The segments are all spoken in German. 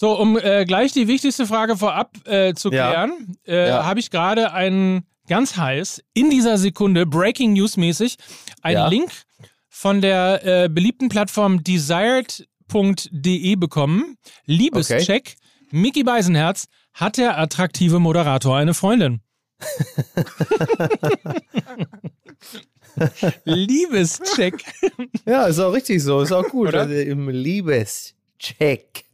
So, um äh, gleich die wichtigste Frage vorab äh, zu Ja. klären, äh, Ja. habe ich gerade einen ganz heiß, in dieser Sekunde, Breaking News mäßig, einen Ja. Link von der äh, beliebten Plattform desired.de bekommen. Liebescheck. Mickey Beisenherz hat der attraktive Moderator eine Freundin. Liebescheck. Ja, ist auch richtig so, ist auch gut. Oder? Also Im Liebescheck.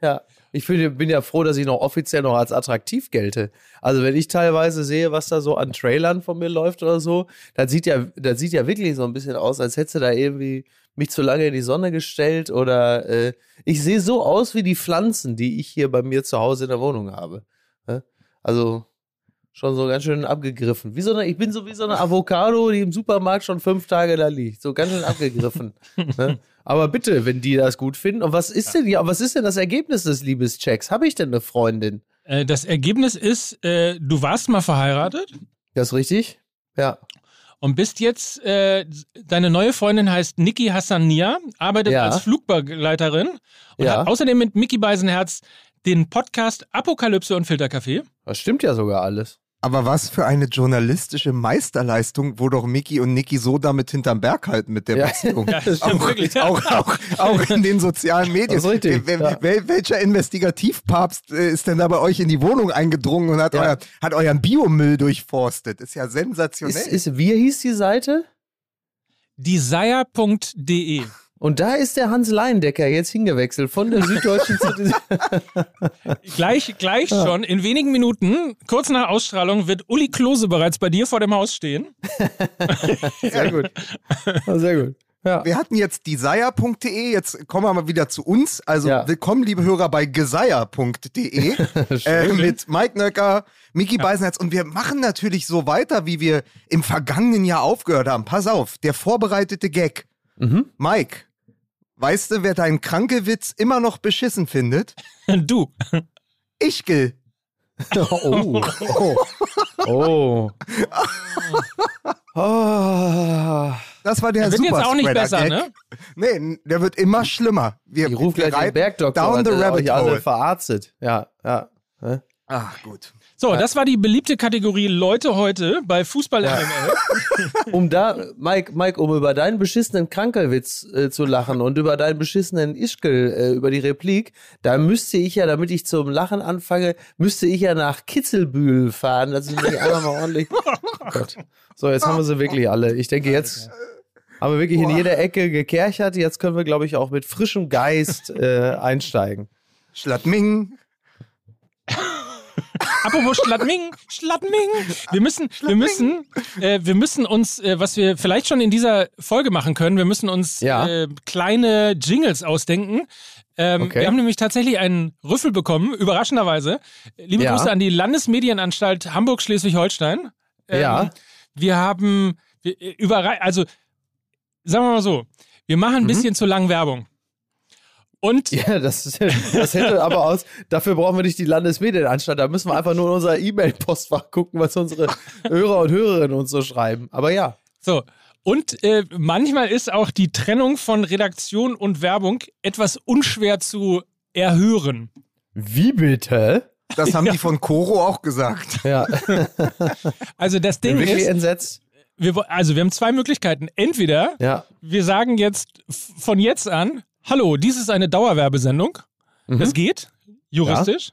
Ja, ich bin, bin ja froh, dass ich noch offiziell noch als attraktiv gelte. Also wenn ich teilweise sehe, was da so an Trailern von mir läuft oder so, das sieht ja, das sieht ja wirklich so ein bisschen aus, als hättest du da irgendwie mich zu lange in die Sonne gestellt oder äh, ich sehe so aus wie die Pflanzen, die ich hier bei mir zu Hause in der Wohnung habe. Also schon so ganz schön abgegriffen. Wie so eine, ich bin so wie so eine Avocado, die im Supermarkt schon fünf Tage da liegt. So ganz schön abgegriffen. ne? Aber bitte, wenn die das gut finden. Und was ist denn ja, was ist denn das Ergebnis des Liebeschecks? Habe ich denn eine Freundin? Äh, das Ergebnis ist, äh, du warst mal verheiratet Das ist richtig? Ja. und bist jetzt, äh, deine neue Freundin heißt Niki Hassania, arbeitet Ja. als Flugbegleiterin und Ja. hat außerdem mit Mickey Beisenherz den Podcast Apokalypse und Filterkaffee. Das stimmt ja sogar alles. Aber was für eine journalistische Meisterleistung, wo doch Mickey und Niki so damit hinterm Berg halten mit der Ja. Beziehung. Ja, auch, wirklich. auch, auch, auch in den sozialen Medien. Das ist richtig, Wel- ja. wel- welcher Investigativpapst äh, ist denn da bei euch in die Wohnung eingedrungen und hat, Ja. euer, hat euren Biomüll durchforstet? Ist ja sensationell. Ist, ist, wie hieß die Seite? Desire.de. Und da ist der Hans Leindecker jetzt hingewechselt von der Süddeutschen zu. Gleich, gleich schon, in wenigen Minuten, kurz nach Ausstrahlung, wird Uli Klose bereits bei dir vor dem Haus stehen. Sehr gut. Ja, Sehr gut. Ja. Wir hatten jetzt desire.de, jetzt kommen wir mal wieder zu uns. Also Ja. willkommen, liebe Hörer, bei gesire.de äh, mit Mike Nöcker, Miki Beisenherz. Und wir machen natürlich so weiter, wie wir im vergangenen Jahr aufgehört haben. Pass auf, der vorbereitete Gag. Mhm. Mike, weißt du, wer deinen Kranke-Witz immer noch beschissen findet? Du. Ich, Gil. Oh. Oh. Oh. oh. Das war der Der wird jetzt auch nicht besser, ne? Nee, der wird immer schlimmer. Wir, Ich rufe gleich den Bergdoktor down an, the der rabbit euch alle hole. verarztet. Ja, ja. Ach, gut. So, das war die beliebte Kategorie Leute heute bei Fußball MML. Um da, Mike, Mike, um über deinen beschissenen Krankelwitz äh, zu lachen und über deinen beschissenen Ischkel, äh, über die Replik, da müsste ich ja, damit ich zum Lachen anfange, müsste ich ja nach Kitzelbühl fahren. Das ist nicht einfach mal ordentlich. Oh Gott. So, jetzt haben wir sie wirklich alle. Ich denke, jetzt haben wir wirklich in jeder Ecke gekerchert. Jetzt können wir, glaube ich, auch mit frischem Geist äh, einsteigen. Schladming. Apropos Schladming, Schladming. Wir müssen, wir müssen, äh, wir müssen uns, äh, was wir vielleicht schon in dieser Folge machen können, wir müssen uns Ja. äh, kleine Jingles ausdenken. Ähm, Okay. Wir haben nämlich tatsächlich einen Rüffel bekommen, überraschenderweise. Liebe Ja. Grüße an die Landesmedienanstalt Hamburg-Schleswig-Holstein. Ähm, Ja. Wir haben, wir, äh, überrei also, sagen wir mal so, wir machen ein bisschen zu lang Werbung. Und. Ja, das, das hätte aber aus. Dafür brauchen wir nicht die Landesmedienanstalt. Da müssen wir einfach nur in unser E-Mail-Postfach gucken, was unsere Hörer und Hörerinnen uns so schreiben. Aber ja. So. Und äh, manchmal ist auch die Trennung von Redaktion und Werbung etwas unschwer zu erhören. Wie bitte? Das haben die von Coro auch gesagt. Ja. Also das Ding Wirklich ist, entsetzt. wir, also wir haben zwei Möglichkeiten. Entweder Ja. wir sagen jetzt von jetzt an, hallo, dies ist eine Dauerwerbesendung. Das geht, juristisch.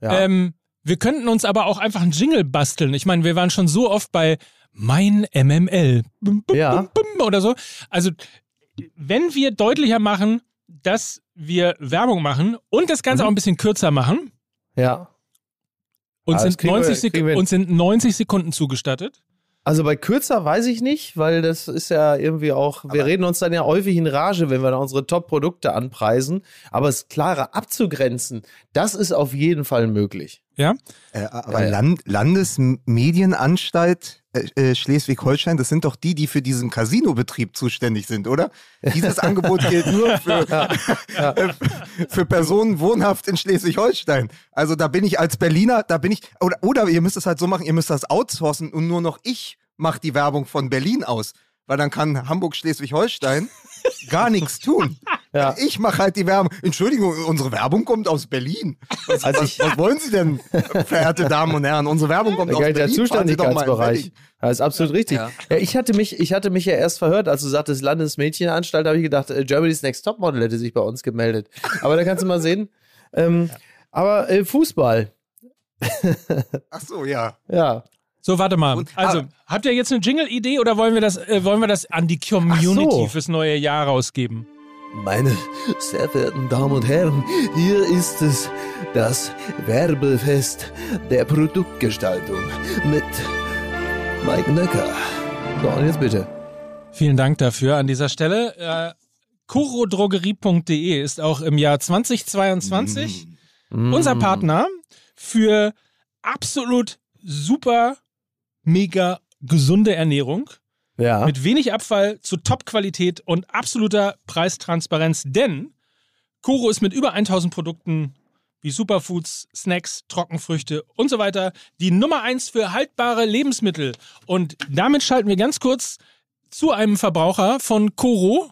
Mhm. Ja. Ähm, wir könnten uns aber auch einfach einen Jingle basteln. Ich meine, wir waren schon so oft bei mein MML Bum, bum, Ja. bum, oder so. Also, wenn wir deutlicher machen, dass wir Werbung machen und das Ganze Mhm. auch ein bisschen kürzer machen, Ja. uns, Ah, sind, kriegen wir- 90 Sek kriegen wir uns sind 90 Sekunden zugestattet. Also bei kürzer weiß ich nicht, weil das ist ja irgendwie auch, wir reden uns dann ja häufig in Rage, wenn wir da unsere Top-Produkte anpreisen. Aber es klarer abzugrenzen, das ist auf jeden Fall möglich. Ja? Äh, aber Ja, ja. Land Landesmedienanstalt äh, äh, Schleswig-Holstein, das sind doch die, die für diesen Casinobetrieb zuständig sind, oder? Dieses Angebot gilt nur für, äh, für Personen wohnhaft in Schleswig-Holstein. Also da bin ich als Berliner, da bin ich, oder, oder ihr müsst es halt so machen, ihr müsst das outsourcen und nur noch ich mache die Werbung von Berlin aus. Weil dann kann Hamburg-Schleswig-Holstein gar nichts tun. Ja. Ich mache halt die Werbung. Entschuldigung, unsere Werbung kommt aus Berlin. Was, also was, was wollen Sie denn, verehrte Damen und Herren? Unsere Werbung kommt aus Berlin. Der Zuständigkeitsbereich. Das ist absolut richtig. Ja. ja. ich, hatte mich, ich hatte mich ja erst verhört, als du sagtest Landesmädchenanstalt, habe ich gedacht, äh, Germany's Next Topmodel hätte sich bei uns gemeldet. Aber da kannst du mal sehen. Ähm, aber äh, Fußball. Ach so, ja. Ja. So, warte mal. Also, ah, habt ihr jetzt eine Jingle-Idee oder wollen wir das, äh, wollen wir das an die Community so. fürs neue Jahr rausgeben? Meine sehr verehrten Damen und Herren, hier ist es, das Werbefest der Produktgestaltung mit Mike Nöcker. So, und jetzt bitte. Vielen Dank dafür an dieser Stelle. Äh, Kurodrogerie.de ist auch im Jahr 2022 mm. unser Partner für absolut super, mega gesunde Ernährung. Ja. Mit wenig Abfall zu Top-Qualität und absoluter Preistransparenz, denn Koro ist mit über 1000 Produkten wie Superfoods, Snacks, Trockenfrüchte und so weiter die Nummer 1 für haltbare Lebensmittel. Und damit schalten wir ganz kurz zu einem Verbraucher von Koro,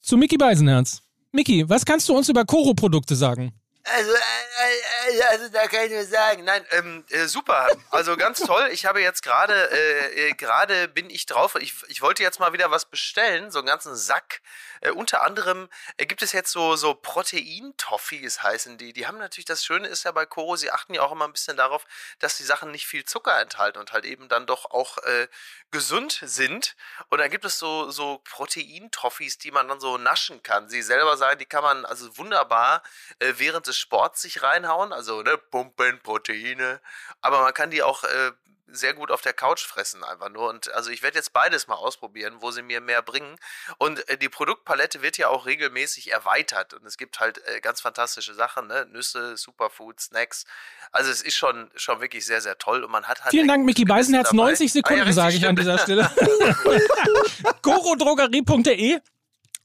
zu Mickey Beisenherz. Mickey, was kannst du uns über Koro-Produkte sagen? Also, äh, äh, also da kann ich nur sagen, nein, ähm, äh, super, also ganz toll. Ich habe jetzt gerade, äh, äh, gerade bin ich drauf. Ich, ich wollte jetzt mal wieder was bestellen, so einen ganzen Sack. Äh, unter anderem äh, gibt es jetzt so so Protein-Toffees heißen die. Die haben natürlich das Schöne ist ja bei Koro, sie achten ja auch immer ein bisschen darauf, dass die Sachen nicht viel Zucker enthalten und halt eben dann doch auch äh, gesund sind. Und dann gibt es so so Protein-Toffees, die man dann so naschen kann. Sie selber sagen, die kann man also wunderbar äh, während des Sport sich reinhauen, also ne, Pumpen, Proteine, aber man kann die auch äh, sehr gut auf der Couch fressen einfach nur. Und also ich werde jetzt beides mal ausprobieren, wo sie mir mehr bringen. Und äh, die Produktpalette wird ja auch regelmäßig erweitert. Und es gibt halt äh, ganz fantastische Sachen, ne? Nüsse, Superfood, Snacks. Also es ist schon, schon wirklich sehr, sehr toll. Und man hat halt. Vielen Dank, Micky Beisenherz. 90 Sekunden, ah, ja, sage ich an dieser Stelle. Gorodrogerie.de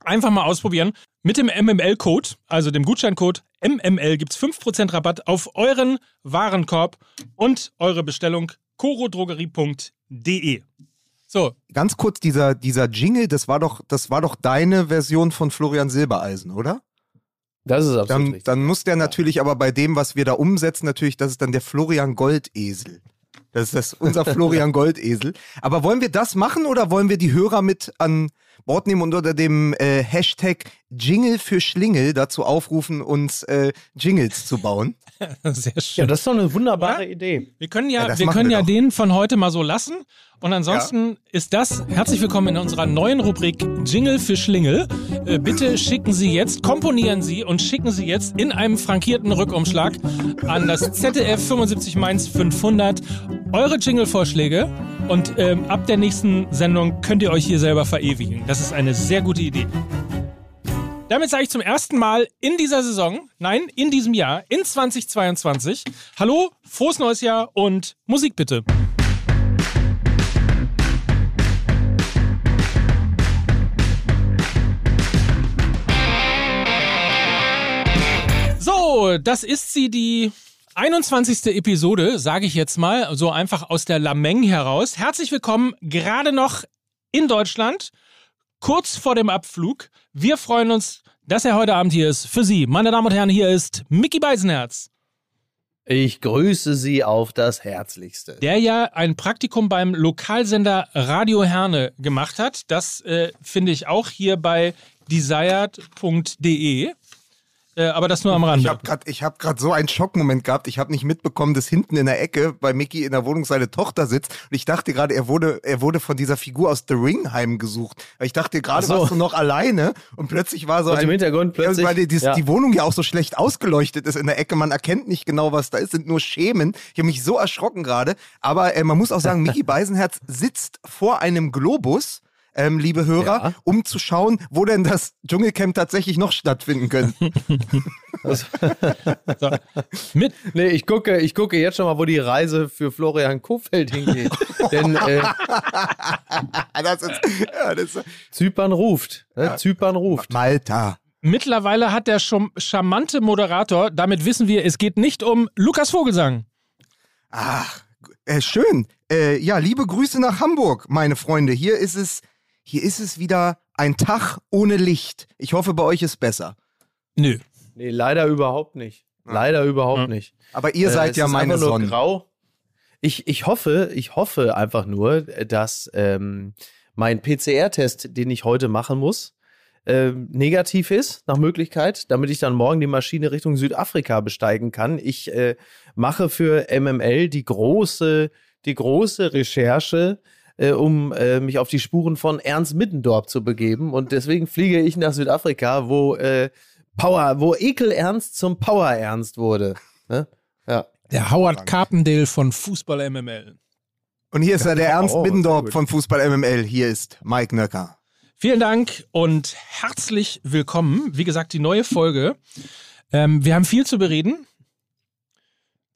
Einfach mal ausprobieren. Mit dem MML-Code, also dem Gutscheincode MML, gibt es 5% Rabatt auf euren Warenkorb und eure Bestellung corodrogerie.de. So. Ganz kurz, dieser, dieser Jingle, das war, doch, das war doch deine Version von Florian Silbereisen, oder? Das ist absolut dann, richtig. Dann muss der natürlich aber bei dem, was wir da umsetzen, natürlich, das ist dann der Florian Goldesel. Das ist das, unser Florian Goldesel. Aber wollen wir das machen oder wollen wir die Hörer mit an Bord nehmen und unter dem äh, Hashtag Jingle für Schlingel dazu aufrufen, uns äh, Jingles zu bauen. Sehr schön. Ja, das ist doch eine wunderbare ja? Idee. Wir können ja, ja wir können wir ja den von heute mal so lassen. Und ansonsten ja. ist das herzlich willkommen in unserer neuen Rubrik Jingle für Schlingel. Äh, bitte schicken Sie jetzt, komponieren Sie und schicken Sie jetzt in einem frankierten Rückumschlag an das ZDF 75 Mainz 500 eure Jingle-Vorschläge. Und ähm, ab der nächsten Sendung könnt ihr euch hier selber verewigen. Das ist eine sehr gute Idee. Damit sage ich zum ersten Mal in dieser Saison, nein, in diesem Jahr, in 2022, hallo, frohes neues Jahr und Musik bitte. So, das ist sie, die 21. Episode, sage ich jetzt mal, so einfach aus der Lameng heraus. Herzlich willkommen, gerade noch in Deutschland, kurz vor dem Abflug. Wir freuen uns, dass er heute Abend hier ist. Für Sie, meine Damen und Herren, hier ist Mickey Beisenherz. Ich grüße Sie auf das Herzlichste. Der ja ein Praktikum beim Lokalsender Radio Herne gemacht hat. Das äh, finde ich auch hier bei desired.de. Äh, aber das nur am Rande. Ich habe gerade hab so einen Schockmoment gehabt. Ich habe nicht mitbekommen, dass hinten in der Ecke bei Mickey in der Wohnung seine Tochter sitzt. Und ich dachte gerade, er wurde, er wurde von dieser Figur aus The Ring heimgesucht. Ich dachte gerade, so. warst du noch alleine. Und plötzlich war so und ein... im Hintergrund plötzlich... Weil die, ja. die, Wohnung ja auch so schlecht ausgeleuchtet ist in der Ecke. Man erkennt nicht genau, was da ist. sind nur Schemen. Ich habe mich so erschrocken gerade. Aber äh, man muss auch sagen, Mickey Beisenherz sitzt vor einem Globus ähm, liebe Hörer, ja. um zu schauen, wo denn das Dschungelcamp tatsächlich noch stattfinden könnte. so. Mit nee, ich gucke, ich gucke jetzt schon mal, wo die Reise für Florian Kofeld hingeht. Denn äh, das ist, ja, das ist, Zypern ruft. Ne? Ja. Zypern ruft. Malta. Mittlerweile hat der charmante Moderator, damit wissen wir, es geht nicht um Lukas Vogelsang. Ach, äh, schön. Äh, ja, liebe Grüße nach Hamburg, meine Freunde. Hier ist es hier ist es wieder ein Tag ohne Licht. Ich hoffe, bei euch ist besser. Nö. Nee, leider überhaupt nicht. Leider überhaupt ja. nicht. Aber ihr seid äh, ja meine Sonne. Grau. Ich, ich hoffe, ich hoffe einfach nur, dass ähm, mein PCR-Test, den ich heute machen muss, äh, negativ ist, nach Möglichkeit, damit ich dann morgen die Maschine Richtung Südafrika besteigen kann. Ich äh, mache für MML die große, die große Recherche, äh, um äh, mich auf die Spuren von Ernst Middendorp zu begeben. Und deswegen fliege ich nach Südafrika, wo äh, Power, wo Ekel Ernst zum Power Ernst wurde. Ne? Ja. Der Howard Carpendale von Fußball MML. Und hier ist ja, der Ernst oh, Middendorf von Fußball MML. Hier ist Mike Nöcker. Vielen Dank und herzlich willkommen. Wie gesagt, die neue Folge. Ähm, wir haben viel zu bereden.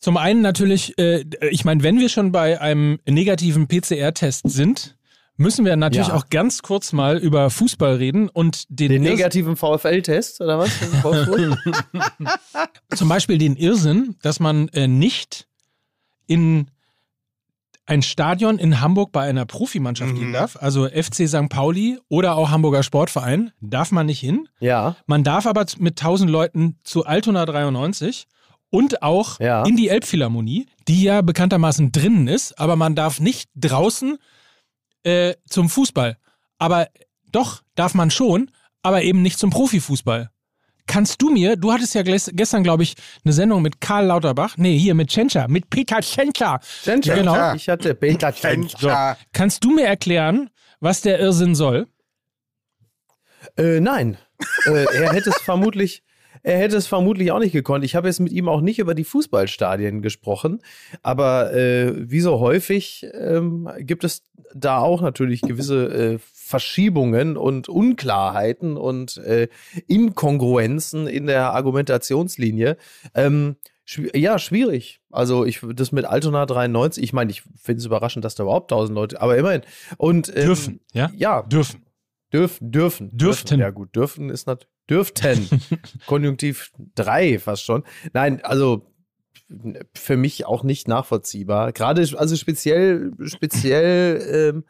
Zum einen natürlich, äh, ich meine, wenn wir schon bei einem negativen PCR-Test sind, müssen wir natürlich ja. auch ganz kurz mal über Fußball reden und den, den negativen VfL-Test oder was? Zum Beispiel den Irrsinn, dass man äh, nicht in ein Stadion in Hamburg bei einer Profimannschaft mhm. gehen darf, also FC St. Pauli oder auch Hamburger Sportverein, darf man nicht hin. Ja. Man darf aber mit 1000 Leuten zu Altona 93 und auch ja. in die Elbphilharmonie, die ja bekanntermaßen drinnen ist, aber man darf nicht draußen äh, zum Fußball. Aber doch, darf man schon, aber eben nicht zum Profifußball. Kannst du mir, du hattest ja gestern, glaube ich, eine Sendung mit Karl Lauterbach, nee, hier mit Tschentscher, mit Peter Tschentscher. Tschentscher, genau. Ich hatte Peter Tschentscher. So. Kannst du mir erklären, was der Irrsinn soll? Äh, nein. äh, er hätte es vermutlich, er hätte es vermutlich auch nicht gekonnt. Ich habe jetzt mit ihm auch nicht über die Fußballstadien gesprochen, aber äh, wie so häufig ähm, gibt es da auch natürlich gewisse äh, Verschiebungen und Unklarheiten und äh, Inkongruenzen in der Argumentationslinie. Ähm, ja, schwierig. Also ich das mit Altona 93, ich meine, ich finde es überraschend, dass da überhaupt 1000 Leute, aber immerhin. Und ähm, dürfen, ja? Ja, dürfen. Dürfen, dürfen. Dürften. Ja, gut, dürfen ist natürlich. Dürften. Konjunktiv 3 fast schon. Nein, also für mich auch nicht nachvollziehbar. Gerade, also speziell, speziell ähm,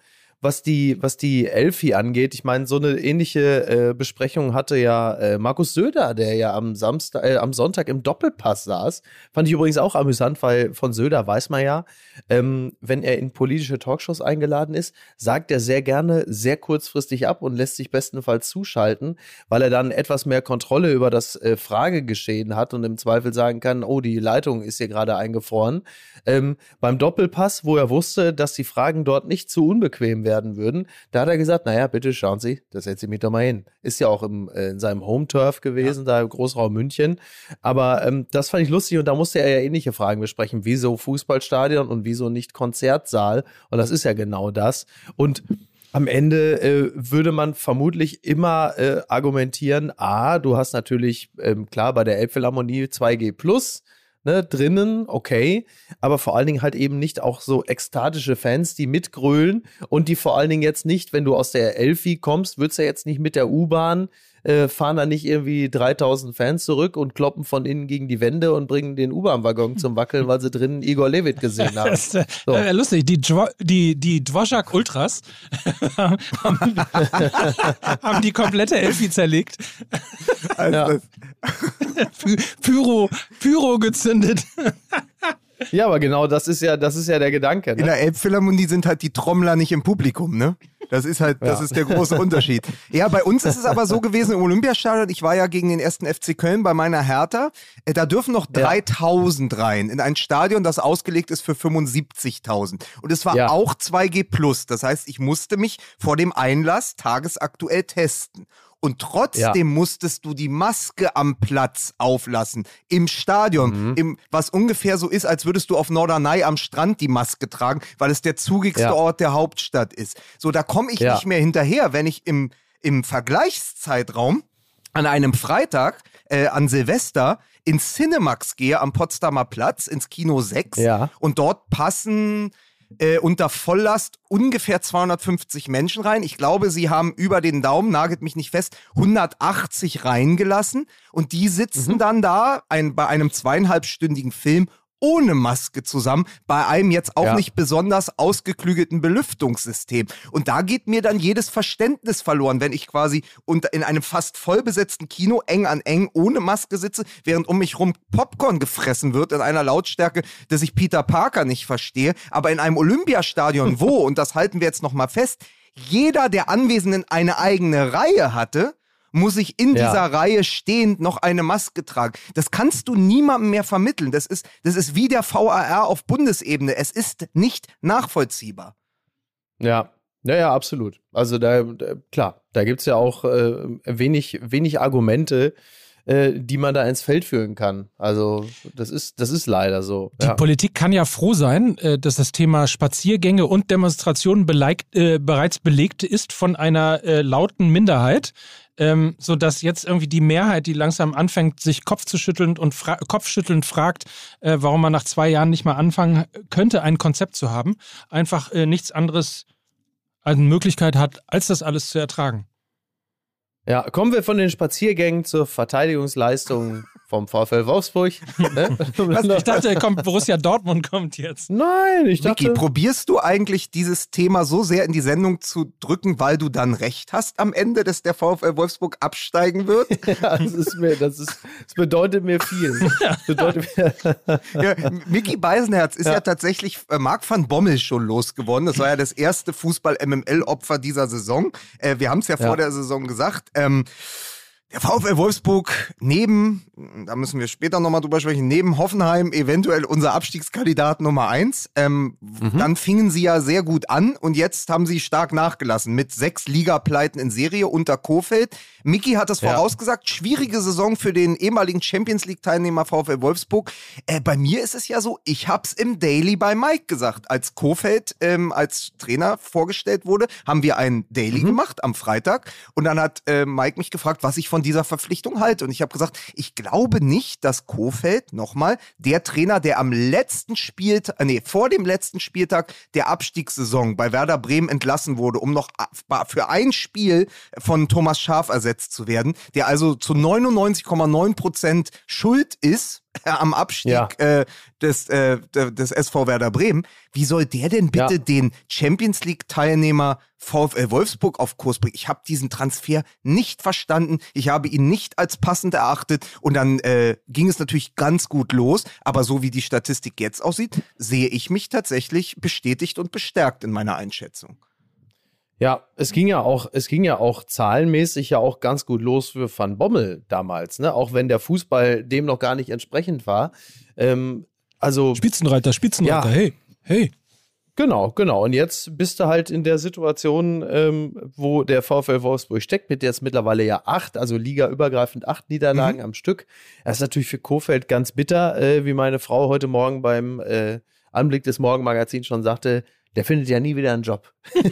was die, was die Elfi angeht. Ich meine, so eine ähnliche äh, Besprechung hatte ja äh, Markus Söder, der ja am Samstag, äh, am Sonntag im Doppelpass saß. Fand ich übrigens auch amüsant, weil von Söder weiß man ja, ähm, wenn er in politische Talkshows eingeladen ist, sagt er sehr gerne sehr kurzfristig ab und lässt sich bestenfalls zuschalten, weil er dann etwas mehr Kontrolle über das äh, Fragegeschehen hat und im Zweifel sagen kann, oh, die Leitung ist hier gerade eingefroren. Ähm, beim Doppelpass, wo er wusste, dass die Fragen dort nicht zu unbequem werden würden. Da hat er gesagt, naja, bitte schauen Sie, das setzen Sie mich doch mal hin. Ist ja auch im, äh, in seinem Home-Turf gewesen, ja. da im Großraum München. Aber ähm, das fand ich lustig und da musste er ja ähnliche Fragen besprechen. Wieso Fußballstadion und wieso nicht Konzertsaal? Und das ist ja genau das. Und am Ende äh, würde man vermutlich immer äh, argumentieren, a, du hast natürlich, ähm, klar, bei der Elbphilharmonie 2G Plus, ne, drinnen, okay, aber vor allen Dingen halt eben nicht auch so ekstatische Fans, die mitgrölen und die vor allen Dingen jetzt nicht, wenn du aus der Elfi kommst, würdest du ja jetzt nicht mit der U-Bahn äh, fahren da nicht irgendwie 3000 Fans zurück und kloppen von innen gegen die Wände und bringen den U-Bahn-Waggon zum Wackeln, weil sie drinnen Igor Levit gesehen haben. das ist, äh, so. äh, lustig, die, Dwo die, die Dvorak Ultras haben, haben die komplette Elfi zerlegt. Also, Pyro, Pyro gezündet. Ja, aber genau, das ist ja, das ist ja der Gedanke. Ne? In der Elbphilharmonie sind halt die Trommler nicht im Publikum, ne? Das ist halt, das ja. ist der große Unterschied. Ja, bei uns ist es aber so gewesen im Olympiastadion. Ich war ja gegen den ersten FC Köln bei meiner Hertha. Äh, da dürfen noch 3000 ja. rein in ein Stadion, das ausgelegt ist für 75.000. Und es war ja. auch 2G plus. Das heißt, ich musste mich vor dem Einlass tagesaktuell testen. Und trotzdem ja. musstest du die Maske am Platz auflassen. Im Stadion. Mhm. Im, was ungefähr so ist, als würdest du auf Norderney am Strand die Maske tragen, weil es der zugigste ja. Ort der Hauptstadt ist. So, da komme ich ja. nicht mehr hinterher, wenn ich im, im Vergleichszeitraum an einem Freitag, äh, an Silvester, ins Cinemax gehe am Potsdamer Platz, ins Kino 6. Ja. Und dort passen äh, unter Volllast ungefähr 250 Menschen rein. Ich glaube, sie haben über den Daumen, nagelt mich nicht fest, 180 reingelassen und die sitzen mhm. dann da ein, bei einem zweieinhalbstündigen Film ohne Maske zusammen, bei einem jetzt auch ja. nicht besonders ausgeklügelten Belüftungssystem. Und da geht mir dann jedes Verständnis verloren, wenn ich quasi unter, in einem fast vollbesetzten Kino eng an eng ohne Maske sitze, während um mich rum Popcorn gefressen wird in einer Lautstärke, dass ich Peter Parker nicht verstehe. Aber in einem Olympiastadion, wo, und das halten wir jetzt nochmal fest, jeder der Anwesenden eine eigene Reihe hatte, muss ich in ja. dieser Reihe stehend noch eine Maske tragen. Das kannst du niemandem mehr vermitteln. Das ist, das ist wie der VAR auf Bundesebene. Es ist nicht nachvollziehbar. Ja, ja, ja, absolut. Also da, da klar, da gibt es ja auch äh, wenig, wenig Argumente, äh, die man da ins Feld führen kann. Also das ist, das ist leider so. Die ja. Politik kann ja froh sein, äh, dass das Thema Spaziergänge und Demonstrationen beleigt, äh, bereits belegt ist von einer äh, lauten Minderheit ähm, so dass jetzt irgendwie die Mehrheit, die langsam anfängt, sich kopfzuschütteln und fra kopfschüttelnd fragt, äh, warum man nach zwei Jahren nicht mal anfangen könnte, ein Konzept zu haben, einfach äh, nichts anderes als eine Möglichkeit hat, als das alles zu ertragen. Ja, kommen wir von den Spaziergängen zur Verteidigungsleistung vom VfL Wolfsburg. Ne? ich dachte, kommt, Borussia Dortmund kommt jetzt. Nein, ich dachte. Vicky, probierst du eigentlich dieses Thema so sehr in die Sendung zu drücken, weil du dann recht hast am Ende, dass der VfL Wolfsburg absteigen wird? ja, das ist mir, das ist, das bedeutet mir viel. Das bedeutet mir ja, Mickey Beisenherz ist ja. ja tatsächlich äh, Marc van Bommel schon losgeworden. Das war ja das erste Fußball-MML-Opfer dieser Saison. Äh, wir haben es ja, ja vor der Saison gesagt. Ähm, der VfL Wolfsburg neben, da müssen wir später nochmal drüber sprechen, neben Hoffenheim eventuell unser Abstiegskandidat Nummer eins. Ähm, mhm. Dann fingen sie ja sehr gut an und jetzt haben sie stark nachgelassen mit sechs Ligapleiten in Serie unter Kofeld. Miki hat es ja. vorausgesagt, schwierige Saison für den ehemaligen Champions League-Teilnehmer VfL Wolfsburg. Äh, bei mir ist es ja so, ich hab's im Daily bei Mike gesagt. Als Kofeld ähm, als Trainer vorgestellt wurde, haben wir ein Daily mhm. gemacht am Freitag und dann hat äh, Mike mich gefragt, was ich von dieser Verpflichtung halte. Und ich habe gesagt, ich glaube nicht, dass Kofeld, nochmal, der Trainer, der am letzten Spieltag, äh, nee, vor dem letzten Spieltag der Abstiegssaison bei Werder Bremen entlassen wurde, um noch für ein Spiel von Thomas Schaf ersetzt zu werden, der also zu 99,9 Prozent schuld ist am Abstieg ja. äh, des, äh, des SV Werder Bremen. Wie soll der denn bitte ja. den Champions League-Teilnehmer VfL Wolfsburg auf Kurs bringen? Ich habe diesen Transfer nicht verstanden. Ich habe ihn nicht als passend erachtet. Und dann äh, ging es natürlich ganz gut los. Aber so wie die Statistik jetzt aussieht, sehe ich mich tatsächlich bestätigt und bestärkt in meiner Einschätzung. Ja, es ging ja auch, es ging ja auch zahlenmäßig ja auch ganz gut los für Van Bommel damals, ne? Auch wenn der Fußball dem noch gar nicht entsprechend war. Ähm, also Spitzenreiter, Spitzenreiter, ja. hey, hey. Genau, genau. Und jetzt bist du halt in der Situation, ähm, wo der VfL Wolfsburg steckt, mit jetzt mittlerweile ja acht, also ligaübergreifend acht Niederlagen mhm. am Stück. Das ist natürlich für Kofeld ganz bitter, äh, wie meine Frau heute Morgen beim äh, Anblick des Morgenmagazins schon sagte der findet ja nie wieder einen Job.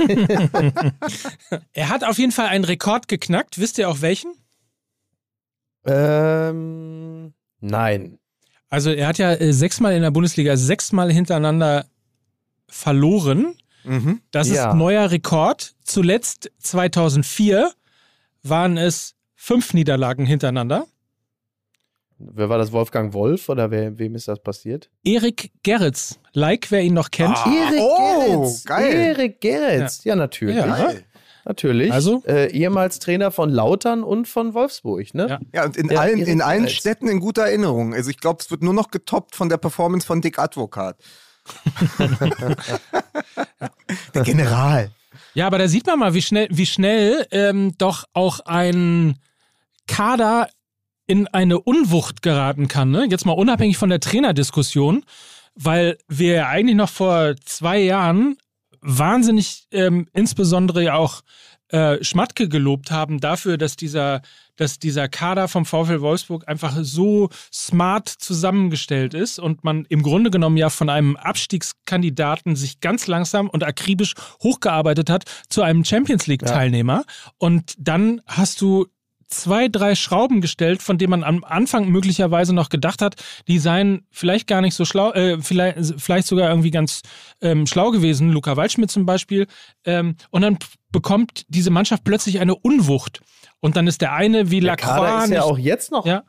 er hat auf jeden Fall einen Rekord geknackt. Wisst ihr auch welchen? Ähm, nein. Also er hat ja äh, sechsmal in der Bundesliga sechsmal hintereinander verloren. Mhm. Das ja. ist neuer Rekord. Zuletzt 2004 waren es fünf Niederlagen hintereinander. Wer war das? Wolfgang Wolf oder wer, wem ist das passiert? Erik Gerritz. Like, wer ihn noch kennt. Ah, Erik oh, Gerritz. Geil. Erik Gerritz. Ja, ja natürlich. Ja. Natürlich. Also? Äh, ehemals Trainer von Lautern und von Wolfsburg, ne? Ja, ja und in ja, allen, in allen Städten in guter Erinnerung. Also ich glaube, es wird nur noch getoppt von der Performance von Dick Advokat. der General. Ja, aber da sieht man mal, wie schnell, wie schnell ähm, doch auch ein Kader in eine Unwucht geraten kann. Ne? Jetzt mal unabhängig von der Trainerdiskussion, weil wir ja eigentlich noch vor zwei Jahren wahnsinnig ähm, insbesondere ja auch äh, Schmatke gelobt haben dafür, dass dieser, dass dieser Kader vom VfL Wolfsburg einfach so smart zusammengestellt ist und man im Grunde genommen ja von einem Abstiegskandidaten sich ganz langsam und akribisch hochgearbeitet hat zu einem Champions League-Teilnehmer. Ja. Und dann hast du zwei, drei Schrauben gestellt, von denen man am Anfang möglicherweise noch gedacht hat, die seien vielleicht gar nicht so schlau, äh, vielleicht, vielleicht sogar irgendwie ganz ähm, schlau gewesen. Luca Waldschmidt zum Beispiel. Ähm, und dann bekommt diese Mannschaft plötzlich eine Unwucht. Und dann ist der eine wie der Lacroix. Kader ist ja auch jetzt noch. Ja.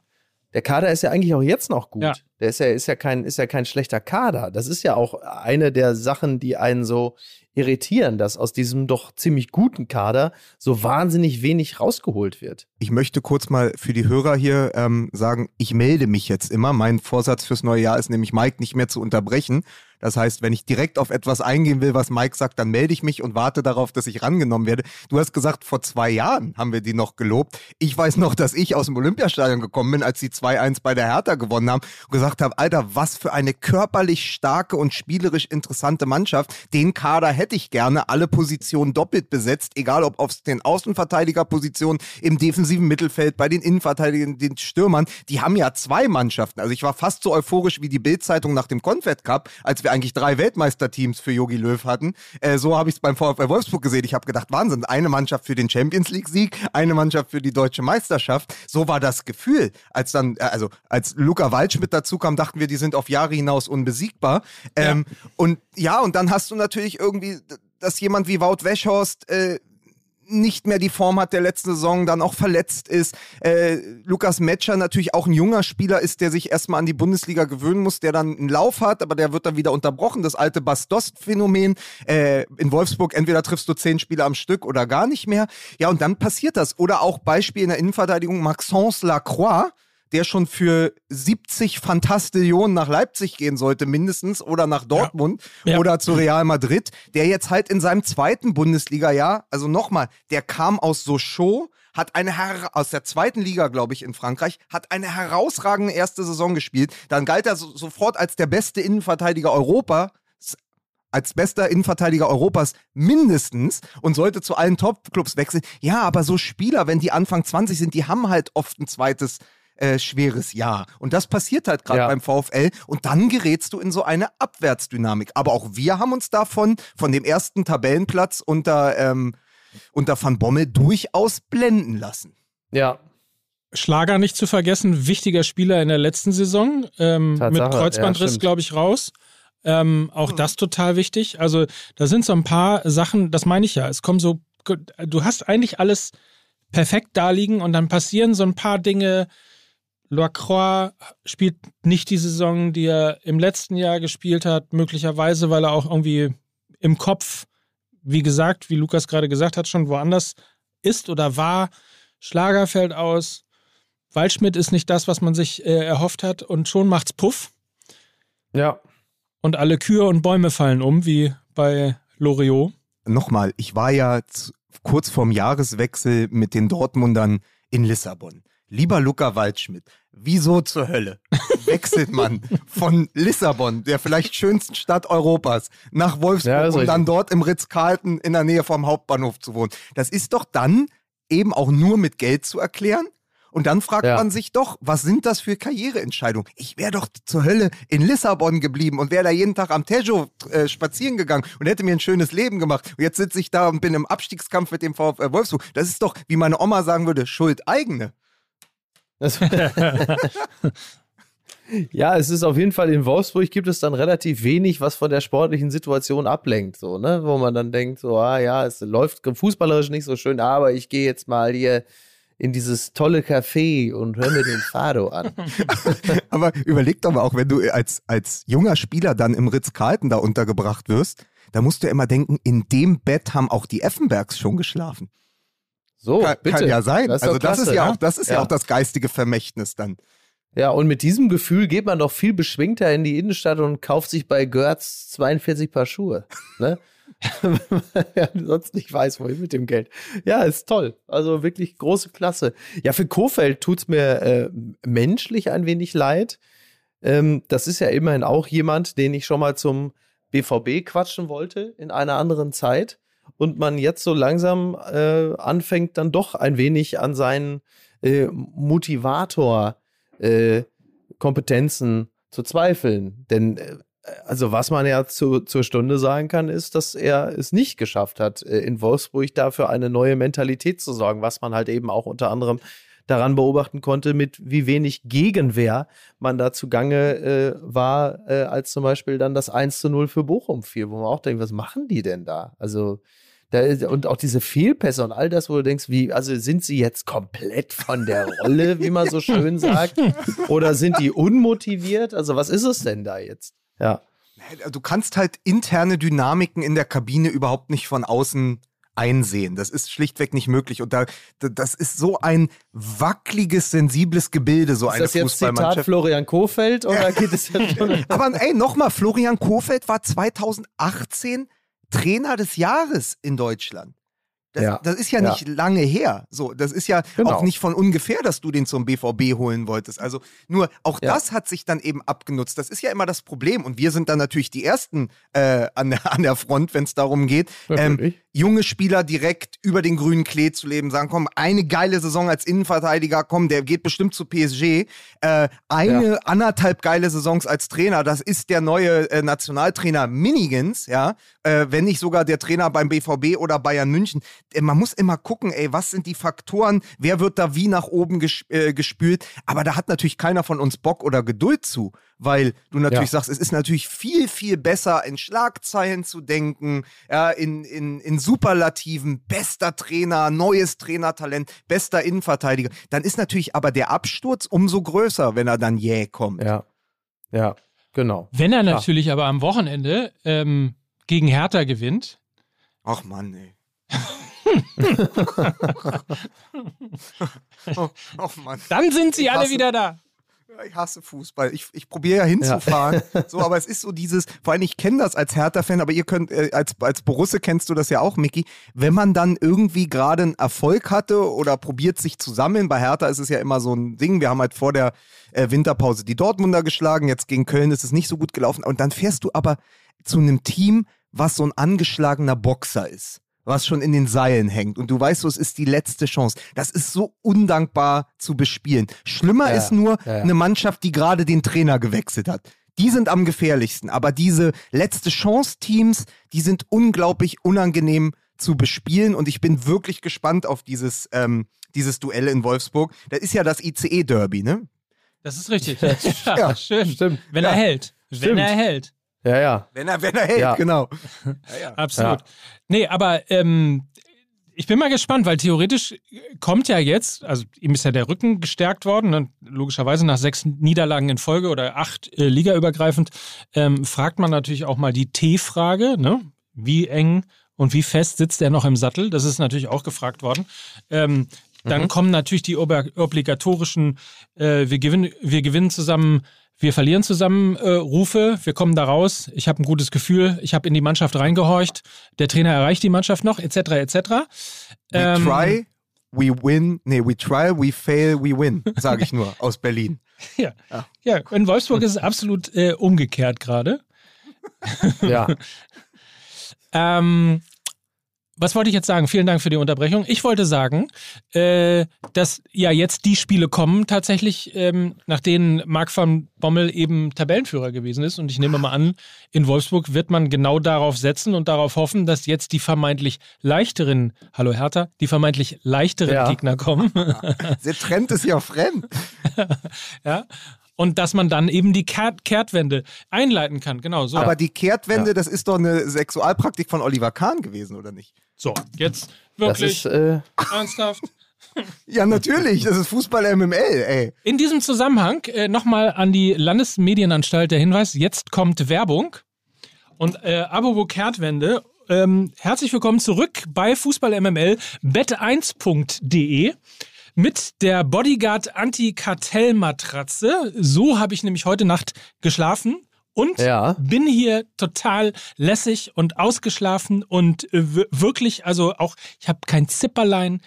Der Kader ist ja eigentlich auch jetzt noch gut. Ja. Der ist ja, ist ja kein, ist ja kein schlechter Kader. Das ist ja auch eine der Sachen, die einen so irritieren, dass aus diesem doch ziemlich guten Kader so wahnsinnig wenig rausgeholt wird. Ich möchte kurz mal für die Hörer hier ähm, sagen, ich melde mich jetzt immer. Mein Vorsatz fürs neue Jahr ist nämlich, Mike nicht mehr zu unterbrechen. Das heißt, wenn ich direkt auf etwas eingehen will, was Mike sagt, dann melde ich mich und warte darauf, dass ich rangenommen werde. Du hast gesagt, vor zwei Jahren haben wir die noch gelobt. Ich weiß noch, dass ich aus dem Olympiastadion gekommen bin, als sie 2-1 bei der Hertha gewonnen haben und gesagt habe, Alter, was für eine körperlich starke und spielerisch interessante Mannschaft. Den Kader hätte ich gerne, alle Positionen doppelt besetzt, egal ob auf den Außenverteidigerpositionen, im defensiven Mittelfeld, bei den Innenverteidigern, den Stürmern. Die haben ja zwei Mannschaften. Also ich war fast so euphorisch wie die Bildzeitung nach dem Confed Cup, als wir eigentlich drei Weltmeisterteams für Yogi Löw hatten. Äh, so habe ich es beim VfL Wolfsburg gesehen. Ich habe gedacht, Wahnsinn, eine Mannschaft für den Champions League Sieg, eine Mannschaft für die deutsche Meisterschaft. So war das Gefühl, als dann, äh, also als Luca Waldschmidt dazu kam, dachten wir, die sind auf Jahre hinaus unbesiegbar. Ähm, ja. Und ja, und dann hast du natürlich irgendwie, dass jemand wie Wout Weschhorst äh, nicht mehr die Form hat der letzten Saison, dann auch verletzt ist. Äh, Lukas Metscher natürlich auch ein junger Spieler ist, der sich erstmal an die Bundesliga gewöhnen muss, der dann einen Lauf hat, aber der wird dann wieder unterbrochen. Das alte Bastost-Phänomen. Äh, in Wolfsburg entweder triffst du zehn Spieler am Stück oder gar nicht mehr. Ja, und dann passiert das. Oder auch Beispiel in der Innenverteidigung Maxence Lacroix, der schon für 70 Fantastillionen nach Leipzig gehen sollte, mindestens, oder nach Dortmund ja. Ja. oder zu Real Madrid, der jetzt halt in seinem zweiten Bundesliga-Jahr, also nochmal, der kam aus Sochaux, hat eine Her aus der zweiten Liga, glaube ich, in Frankreich, hat eine herausragende erste Saison gespielt. Dann galt er so, sofort als der beste Innenverteidiger Europa, als bester Innenverteidiger Europas mindestens und sollte zu allen Top-Clubs wechseln. Ja, aber so Spieler, wenn die Anfang 20 sind, die haben halt oft ein zweites äh, schweres Jahr. Und das passiert halt gerade ja. beim VfL. Und dann gerätst du in so eine Abwärtsdynamik. Aber auch wir haben uns davon, von dem ersten Tabellenplatz unter, ähm, unter Van Bommel durchaus blenden lassen. Ja, Schlager nicht zu vergessen, wichtiger Spieler in der letzten Saison. Ähm, mit Kreuzbandriss, ja, glaube ich, raus. Ähm, auch hm. das total wichtig. Also da sind so ein paar Sachen, das meine ich ja. Es kommen so, du hast eigentlich alles perfekt da liegen und dann passieren so ein paar Dinge, Lacroix spielt nicht die Saison, die er im letzten Jahr gespielt hat, möglicherweise, weil er auch irgendwie im Kopf, wie gesagt, wie Lukas gerade gesagt hat, schon woanders ist oder war. Schlager fällt aus. Waldschmidt ist nicht das, was man sich äh, erhofft hat und schon macht's Puff. Ja. Und alle Kühe und Bäume fallen um, wie bei Loriot. Nochmal, ich war ja kurz vorm Jahreswechsel mit den Dortmundern in Lissabon. Lieber Luca Waldschmidt, wieso zur Hölle wechselt man von Lissabon, der vielleicht schönsten Stadt Europas, nach Wolfsburg, ja, um dann dort im Ritz-Carlton in der Nähe vom Hauptbahnhof zu wohnen? Das ist doch dann eben auch nur mit Geld zu erklären. Und dann fragt ja. man sich doch, was sind das für Karriereentscheidungen? Ich wäre doch zur Hölle in Lissabon geblieben und wäre da jeden Tag am Tejo äh, spazieren gegangen und hätte mir ein schönes Leben gemacht. Und jetzt sitze ich da und bin im Abstiegskampf mit dem VfL Wolfsburg. Das ist doch, wie meine Oma sagen würde, Schuld eigene. Ja, es ist auf jeden Fall in Wolfsburg gibt es dann relativ wenig, was von der sportlichen Situation ablenkt, so, ne? Wo man dann denkt, so, ah ja, es läuft fußballerisch nicht so schön, aber ich gehe jetzt mal hier in dieses tolle Café und hör mir den Fado an. aber überleg doch mal auch, wenn du als, als junger Spieler dann im Ritz-Carlton da untergebracht wirst, da musst du ja immer denken, in dem Bett haben auch die Effenbergs schon geschlafen. So, kann, bitte. kann ja sein. Das also das ist ja, ne? auch, das ist ja. ja auch das geistige Vermächtnis dann. Ja, und mit diesem Gefühl geht man doch viel beschwingter in die Innenstadt und kauft sich bei Görz 42 Paar Schuhe. Ne? ja, sonst nicht weiß, wohin mit dem Geld. Ja, ist toll. Also wirklich große Klasse. Ja, für Kofeld tut es mir äh, menschlich ein wenig leid. Ähm, das ist ja immerhin auch jemand, den ich schon mal zum BVB quatschen wollte in einer anderen Zeit und man jetzt so langsam äh, anfängt, dann doch ein wenig an seinen äh, Motivator-Kompetenzen äh, zu zweifeln. Denn äh, also was man ja zu, zur Stunde sagen kann, ist, dass er es nicht geschafft hat, äh, in Wolfsburg dafür eine neue Mentalität zu sorgen, was man halt eben auch unter anderem daran beobachten konnte, mit wie wenig Gegenwehr man da zugange äh, war, äh, als zum Beispiel dann das 1 zu 0 für Bochum fiel, wo man auch denkt, was machen die denn da? Also Da, und auch diese Fehlpässe und all das, wo du denkst, wie, also sind sie jetzt komplett von der Rolle, wie man so schön sagt? Oder sind die unmotiviert? Also, was ist es denn da jetzt? Ja. Du kannst halt interne Dynamiken in der Kabine überhaupt nicht von außen einsehen. Das ist schlichtweg nicht möglich. Und da, das ist so ein wackeliges, sensibles Gebilde, so ist eine Fußballmannschaft. Ist das jetzt Zitat Florian Kofeld oder geht es jetzt schon? Aber ey, nochmal, Florian Kofeld war 2018 Trainer des Jahres in Deutschland. Das, ja. das ist ja, ja, nicht lange her. So, das ist ja genau. auch nicht von ungefähr, dass du den zum BVB holen wolltest. Also nur auch ja. das hat sich dann eben abgenutzt. Das ist ja immer das Problem. Und wir sind dann natürlich die Ersten äh, an, der, an der Front, wenn es darum geht, ähm, junge Spieler direkt über den grünen Klee zu leben, sagen, komm, eine geile Saison als Innenverteidiger, komm, der geht bestimmt zu PSG. Äh, eine anderthalb geile Saisons als Trainer, das ist der neue äh, Nationaltrainer Minigans, ja, äh, wenn nicht sogar der Trainer beim BVB oder Bayern München man muss immer gucken, ey, was sind die Faktoren, wer wird da wie nach oben ges äh, gespült. Aber da hat natürlich keiner von uns Bock oder Geduld zu, weil du natürlich ja. sagst, es ist natürlich viel, viel besser, in Schlagzeilen zu denken, ja, in, in, in Superlativen, bester Trainer, neues Trainertalent, bester Innenverteidiger. Dann ist natürlich aber der Absturz umso größer, wenn er dann jäh kommt. Ja, ja, genau. Wenn er natürlich aber am Wochenende ähm, gegen Hertha gewinnt. Ach Mann, ey. oh, oh Dann sind sie alle wieder da. Ich hasse Fußball. Ich, ich probiere ja hinzufahren. Ja. so, aber es ist so dieses, vor allem ich kenne das als Hertha-Fan, aber ihr könnt, äh, als, als Borusse kennst du das ja auch, Micky. Wenn man dann irgendwie gerade einen Erfolg hatte oder probiert sich zu sammeln, bei Hertha ist es ja immer so ein Ding. Wir haben halt vor der äh, Winterpause die Dortmunder geschlagen, jetzt gegen Köln ist es nicht so gut gelaufen. Und dann fährst du aber zu einem Team, was so ein angeschlagener Boxer ist was schon in den Seilen hängt und du weißt so, es ist die letzte Chance. Das ist so undankbar zu bespielen. Schlimmer ja, ist nur ja, ja. eine Mannschaft, die gerade den Trainer gewechselt hat. Die sind am gefährlichsten, aber diese letzte Chance-Teams, die sind unglaublich unangenehm zu bespielen und ich bin wirklich gespannt auf dieses, ähm, dieses Duell in Wolfsburg. Das ist ja das ICE-Derby, ne? Das ist richtig. ja, schön. Stimmt. Wenn er hält. Stimmt. Wenn er hält. Ja, ja. Wenn er, wenn er hält, ja. genau. Ja, ja. Absolut. Nee, aber ähm, ich bin mal gespannt, weil theoretisch kommt ja jetzt, also ihm ist ja der Rücken gestärkt worden, ne? logischerweise nach sechs Niederlagen in Folge oder acht äh, ligaübergreifend, ähm, fragt man natürlich auch mal die T-Frage, ne? Wie eng und wie fest sitzt er noch im Sattel? Das ist natürlich auch gefragt worden. Ähm, dann mhm. kommen natürlich die obligatorischen, äh, wir, gewinnen, wir gewinnen zusammen wir verlieren zusammen äh, Rufe, wir kommen da raus, ich habe ein gutes Gefühl, ich habe in die Mannschaft reingehorcht, der Trainer erreicht die Mannschaft noch, etc. etc. Ähm, we try, we win, nee, we try, we fail, we win, sage ich nur aus Berlin. Ja, ja. ja in Wolfsburg ist es absolut äh, umgekehrt gerade. ja. ähm, was wollte ich jetzt sagen? Vielen Dank für die Unterbrechung. Ich wollte sagen, äh, dass ja jetzt die Spiele kommen, tatsächlich, ähm, nach denen Marc van Bommel eben Tabellenführer gewesen ist. Und ich nehme mal an, in Wolfsburg wird man genau darauf setzen und darauf hoffen, dass jetzt die vermeintlich leichteren, hallo Hertha, die vermeintlich leichteren ja. Gegner kommen. Der Trend ist ja fremd. ja. Und dass man dann eben die Kehrt Kehrtwende einleiten kann. Genau so. Aber die Kehrtwende, ja. das ist doch eine Sexualpraktik von Oliver Kahn gewesen, oder nicht? So, jetzt wirklich ist, äh... ernsthaft. Ja, natürlich. Das ist Fußball MML, ey. In diesem Zusammenhang äh, nochmal an die Landesmedienanstalt der Hinweis: Jetzt kommt Werbung. Und äh, Abo Kehrtwende. Ähm, herzlich willkommen zurück bei Fußball MML bet1.de mit der Bodyguard Anti-Kartell-Matratze. So habe ich nämlich heute Nacht geschlafen und ja. bin hier total lässig und ausgeschlafen und äh, wirklich, also auch, ich habe kein Zipperlein,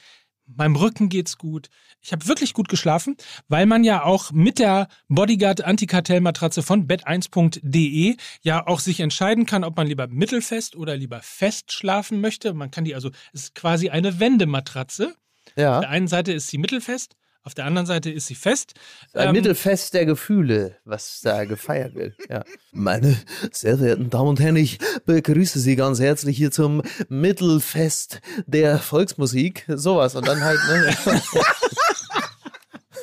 meinem Rücken geht's gut. Ich habe wirklich gut geschlafen, weil man ja auch mit der Bodyguard Antikartellmatratze von bet1.de ja auch sich entscheiden kann, ob man lieber mittelfest oder lieber fest schlafen möchte. Man kann die also, es ist quasi eine Wendematratze. Ja. Auf der einen Seite ist sie mittelfest, auf der anderen Seite ist sie fest. Ein ähm, Mittelfest der Gefühle, was da gefeiert wird. Ja. Meine sehr verehrten Damen und Herren, ich begrüße Sie ganz herzlich hier zum Mittelfest der Volksmusik. Sowas. Und dann halt, ne?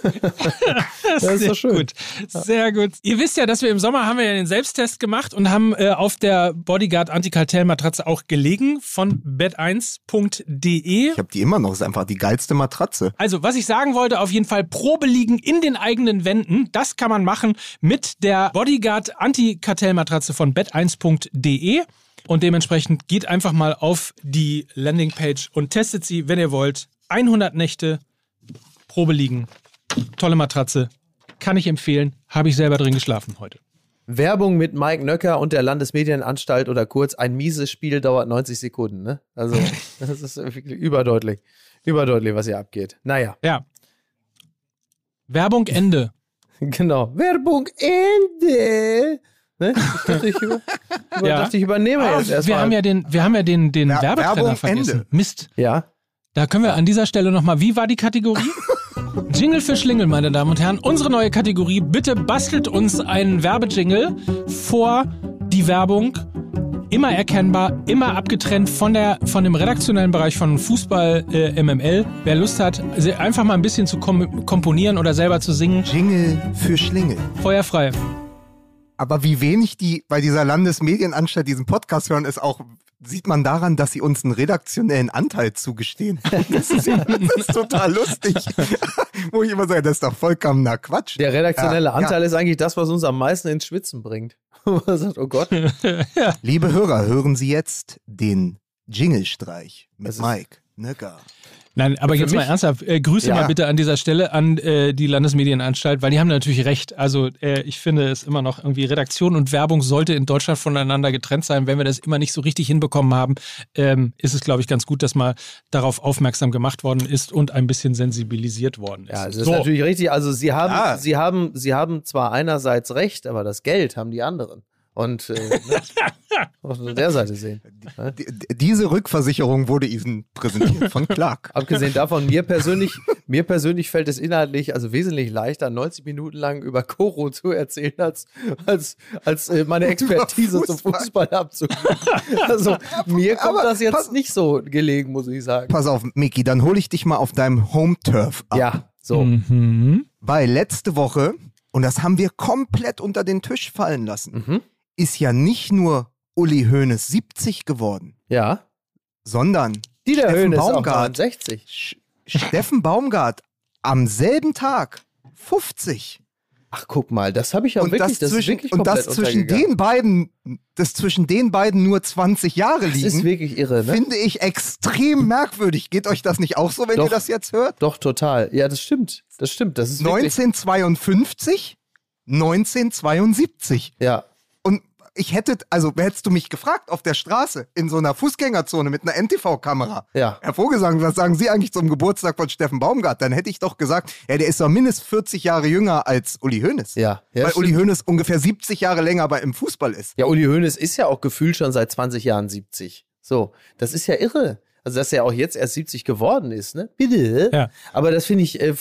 das ist doch schön. Gut. Sehr gut. Ihr wisst ja, dass wir im Sommer haben wir ja den Selbsttest gemacht und haben äh, auf der Bodyguard Antikartell-Matratze auch gelegen von bed1.de. Ich habe die immer noch, das ist einfach die geilste Matratze. Also, was ich sagen wollte, auf jeden Fall Probe liegen in den eigenen Wänden. Das kann man machen mit der Bodyguard Antikartell-Matratze von bed1.de. Und dementsprechend geht einfach mal auf die Landingpage und testet sie, wenn ihr wollt. 100 Nächte, Probe liegen, tolle Matratze, kann ich empfehlen, habe ich selber drin geschlafen heute. Werbung mit Mike Nöcker und der Landesmedienanstalt oder kurz ein mieses Spiel dauert 90 Sekunden. Ne? Also das ist wirklich überdeutlich, überdeutlich, was hier abgeht. Naja. Ja. Werbung Ende. Genau. Werbung Ende. Ne? Ich dachte, ich, über, ja. dachte, ich übernehme jetzt erstmal. Wir haben ja den, wir haben ja den, den Wer Werbetrenner vergessen. Ende. Mist. Ja. Da können wir an dieser Stelle nochmal, wie war die Kategorie? Jingle für Schlingel, meine Damen und Herren. Unsere neue Kategorie. Bitte bastelt uns einen Werbejingle vor die Werbung. Immer erkennbar, immer abgetrennt von, der, von dem redaktionellen Bereich von Fußball äh, MML. Wer Lust hat, einfach mal ein bisschen zu kom komponieren oder selber zu singen. Jingle für Schlingel. Feuerfrei. Aber wie wenig die bei dieser Landesmedienanstalt diesen Podcast hören, ist auch, sieht man daran, dass sie uns einen redaktionellen Anteil zugestehen. Das ist, das ist total lustig. Wo ich immer sage, das ist doch vollkommener Quatsch. Der redaktionelle ja, Anteil ja. ist eigentlich das, was uns am meisten ins Schwitzen bringt. man sagt, oh Gott. ja. Liebe Hörer, hören Sie jetzt den Jingle-Streich mit Mike Nöcker. Nein, aber jetzt mal ernsthaft, äh, Grüße ja. mal bitte an dieser Stelle an äh, die Landesmedienanstalt, weil die haben natürlich recht. Also äh, ich finde es immer noch irgendwie, Redaktion und Werbung sollte in Deutschland voneinander getrennt sein. Wenn wir das immer nicht so richtig hinbekommen haben, ähm, ist es, glaube ich, ganz gut, dass mal darauf aufmerksam gemacht worden ist und ein bisschen sensibilisiert worden ist. Ja, das so. ist natürlich richtig. Also sie haben, ja. sie haben, sie haben zwar einerseits recht, aber das Geld haben die anderen und äh, ne, auf der Seite sehen. Diese Rückversicherung wurde Ihnen präsentiert von Clark. Abgesehen davon, mir persönlich, mir persönlich fällt es inhaltlich also wesentlich leichter, 90 Minuten lang über Koro zu erzählen, als, als, als äh, meine Expertise Fußball. zum Fußball abzugeben. Also mir kommt Aber das jetzt pass, nicht so gelegen, muss ich sagen. Pass auf, Miki, dann hole ich dich mal auf deinem Home-Turf ab. Ja, so. Mhm. Weil letzte Woche, und das haben wir komplett unter den Tisch fallen lassen, mhm ist ja nicht nur Uli Hoeneß 70 geworden. Ja. Sondern Dieter Steffen Hoeneß Baumgart, 60. Steffen Baumgart am selben Tag 50. Ach, guck mal, das habe ich ja und wirklich, das, zwischen, wirklich Und das zwischen den beiden, das zwischen den beiden nur 20 Jahre liegen. Das ist wirklich irre, ne? Finde ich extrem merkwürdig. Geht euch das nicht auch so, wenn doch, ihr das jetzt hört? Doch, total. Ja, das stimmt. Das stimmt. Das ist 1952, 1972. Ja ich hätte, also hättest du mich gefragt auf der Straße in so einer Fußgängerzone mit einer NTV-Kamera. Ja. Herr Vogelsang, was sagen Sie eigentlich zum Geburtstag von Steffen Baumgart? Dann hätte ich doch gesagt, ja, der ist doch mindestens 40 Jahre jünger als Uli Hoeneß. Ja. ja weil stimmt. Uli Hoeneß ungefähr 70 Jahre länger bei im Fußball ist. Ja, Uli Hoeneß ist ja auch gefühlt schon seit 20 Jahren 70. So, das ist ja irre. Also, dass er auch jetzt erst 70 geworden ist, ne? Bitte. Ja. Aber das finde ich, äh,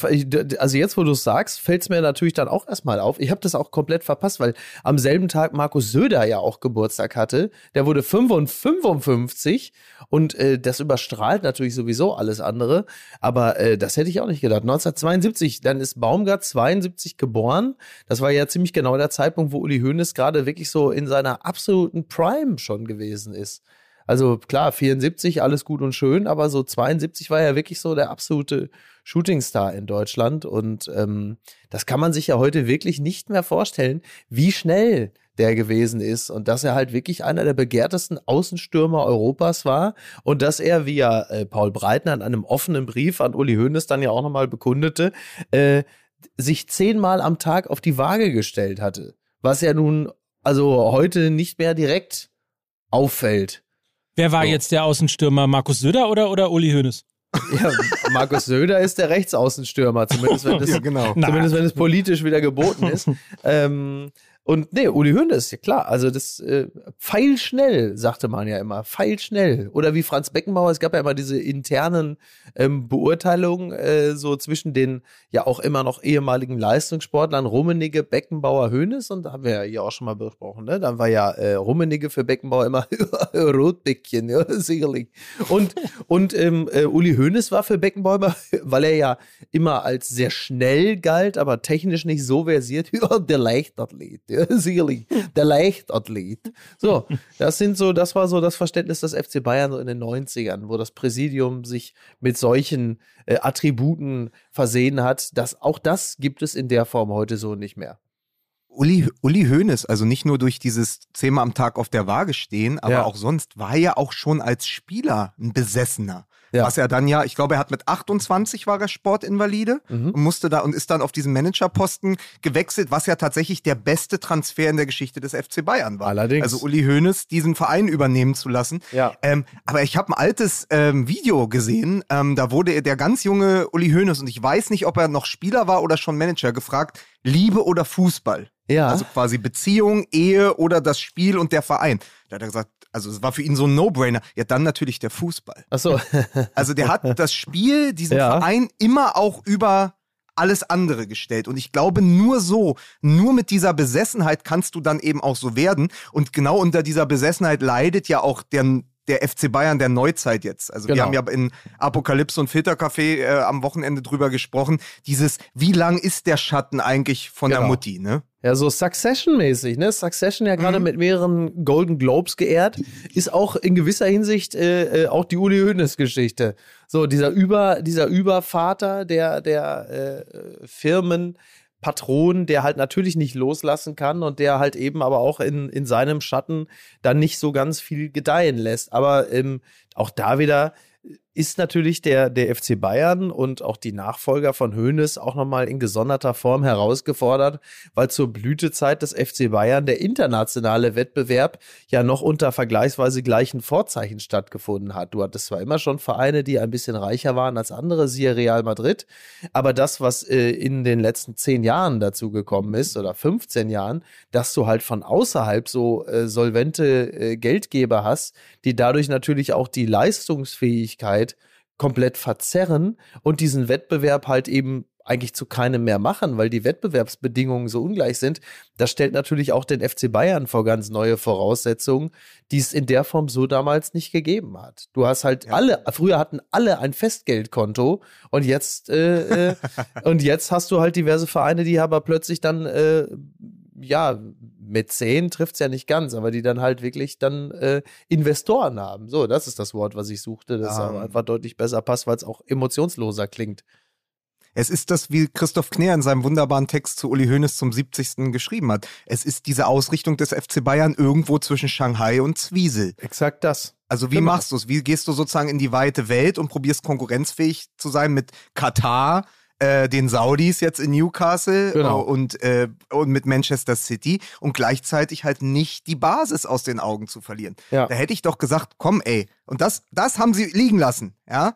also jetzt, wo du es sagst, fällt es mir natürlich dann auch erstmal auf. Ich habe das auch komplett verpasst, weil am selben Tag Markus Söder ja auch Geburtstag hatte. Der wurde 55 und äh, das überstrahlt natürlich sowieso alles andere. Aber äh, das hätte ich auch nicht gedacht. 1972, dann ist Baumgart 72 geboren. Das war ja ziemlich genau der Zeitpunkt, wo Uli Hoeneß gerade wirklich so in seiner absoluten Prime schon gewesen ist. Also klar, 74, alles gut und schön, aber so 72 war ja wirklich so der absolute Shootingstar in Deutschland. Und ähm, das kann man sich ja heute wirklich nicht mehr vorstellen, wie schnell der gewesen ist und dass er halt wirklich einer der begehrtesten Außenstürmer Europas war und dass er, wie ja äh, Paul Breitner in einem offenen Brief an Uli Hoeneß dann ja auch nochmal bekundete, äh, sich zehnmal am Tag auf die Waage gestellt hatte. Was ja nun also heute nicht mehr direkt auffällt. Wer war so. jetzt der Außenstürmer? Markus Söder oder, oder Uli Hoeneß? Ja, Markus Söder ist der Rechtsaußenstürmer, zumindest wenn es, ja, genau. zumindest wenn es politisch wieder geboten ist. ähm, Und nee, Uli Hoeneß, ja klar, also das äh, pfeilschnell, sagte man ja immer, pfeilschnell. Oder wie Franz Beckenbauer, es gab ja immer diese internen ähm, Beurteilungen äh, so zwischen den ja auch immer noch ehemaligen Leistungssportlern, Rummenigge, Beckenbauer, Hoeneß und da haben wir ja hier auch schon mal besprochen, ne? Dann war ja äh, Rummenigge für Beckenbauer immer Rotbäckchen, ja, sicherlich. Und, und ähm, äh, Uli Hoeneß war für Beckenbauer immer, weil er ja immer als sehr schnell galt, aber technisch nicht so versiert, der Leichtathlet ja, sicherlich, der Leichtathlet. So, das sind so, das war so das Verständnis des FC Bayern so in den 90ern, wo das Präsidium sich mit solchen äh, Attributen versehen hat. Das, auch das gibt es in der Form heute so nicht mehr. Uli, Uli Hoeneß, also nicht nur durch dieses zehnmal am Tag auf der Waage stehen, aber ja. auch sonst war ja auch schon als Spieler ein Besessener. Ja. Was er dann ja, ich glaube, er hat mit 28 war er Sportinvalide mhm. und musste da und ist dann auf diesen Managerposten gewechselt, was ja tatsächlich der beste Transfer in der Geschichte des FC Bayern war. Allerdings. Also Uli Hoeneß diesen Verein übernehmen zu lassen. Ja. Ähm, aber ich habe ein altes ähm, Video gesehen, ähm, da wurde der ganz junge Uli Hoeneß und ich weiß nicht, ob er noch Spieler war oder schon Manager gefragt, Liebe oder Fußball? Ja. Also quasi Beziehung, Ehe oder das Spiel und der Verein. Da hat er gesagt, also es war für ihn so ein No-Brainer. Ja, dann natürlich der Fußball. Ach so. also der hat das Spiel, diesen ja. Verein immer auch über alles andere gestellt. Und ich glaube, nur so, nur mit dieser Besessenheit kannst du dann eben auch so werden. Und genau unter dieser Besessenheit leidet ja auch der, der FC Bayern der Neuzeit jetzt. Also genau. wir haben ja in Apokalypse und Filtercafé äh, am Wochenende drüber gesprochen. Dieses, wie lang ist der Schatten eigentlich von genau. der Mutti, ne? Ja, so Succession-mäßig, ne? Succession ja gerade mhm. mit mehreren Golden Globes geehrt, ist auch in gewisser Hinsicht äh, äh, auch die Uli Hoeneß-Geschichte. So, dieser Über, dieser Übervater der, der äh, Firmen, Patron, der halt natürlich nicht loslassen kann und der halt eben aber auch in, in seinem Schatten dann nicht so ganz viel gedeihen lässt. Aber ähm, auch da wieder ist natürlich der, der FC Bayern und auch die Nachfolger von Hoeneß auch nochmal in gesonderter Form herausgefordert, weil zur Blütezeit des FC Bayern der internationale Wettbewerb ja noch unter vergleichsweise gleichen Vorzeichen stattgefunden hat. Du hattest zwar immer schon Vereine, die ein bisschen reicher waren als andere, siehe Real Madrid, aber das, was äh, in den letzten zehn Jahren dazu gekommen ist oder 15 Jahren, dass du halt von außerhalb so äh, solvente äh, Geldgeber hast, die dadurch natürlich auch die Leistungsfähigkeit komplett verzerren und diesen Wettbewerb halt eben eigentlich zu keinem mehr machen, weil die Wettbewerbsbedingungen so ungleich sind. Das stellt natürlich auch den FC Bayern vor ganz neue Voraussetzungen, die es in der Form so damals nicht gegeben hat. Du hast halt ja. alle, früher hatten alle ein Festgeldkonto und jetzt äh, äh, und jetzt hast du halt diverse Vereine, die aber plötzlich dann äh, ja Mäzen trifft es ja nicht ganz, aber die dann halt wirklich dann äh, Investoren haben. So, das ist das Wort, was ich suchte, das um. einfach deutlich besser passt, weil es auch emotionsloser klingt. Es ist das, wie Christoph Kner in seinem wunderbaren Text zu Uli Hoeneß zum 70. geschrieben hat. Es ist diese Ausrichtung des FC Bayern irgendwo zwischen Shanghai und Zwiesel. Exakt das. Also wie genau. machst du es? Wie gehst du sozusagen in die weite Welt und probierst konkurrenzfähig zu sein mit Katar, äh, den Saudis jetzt in Newcastle genau. und, äh, und mit Manchester City und gleichzeitig halt nicht die Basis aus den Augen zu verlieren. Ja. Da hätte ich doch gesagt, komm ey, und das, das haben sie liegen lassen, ja.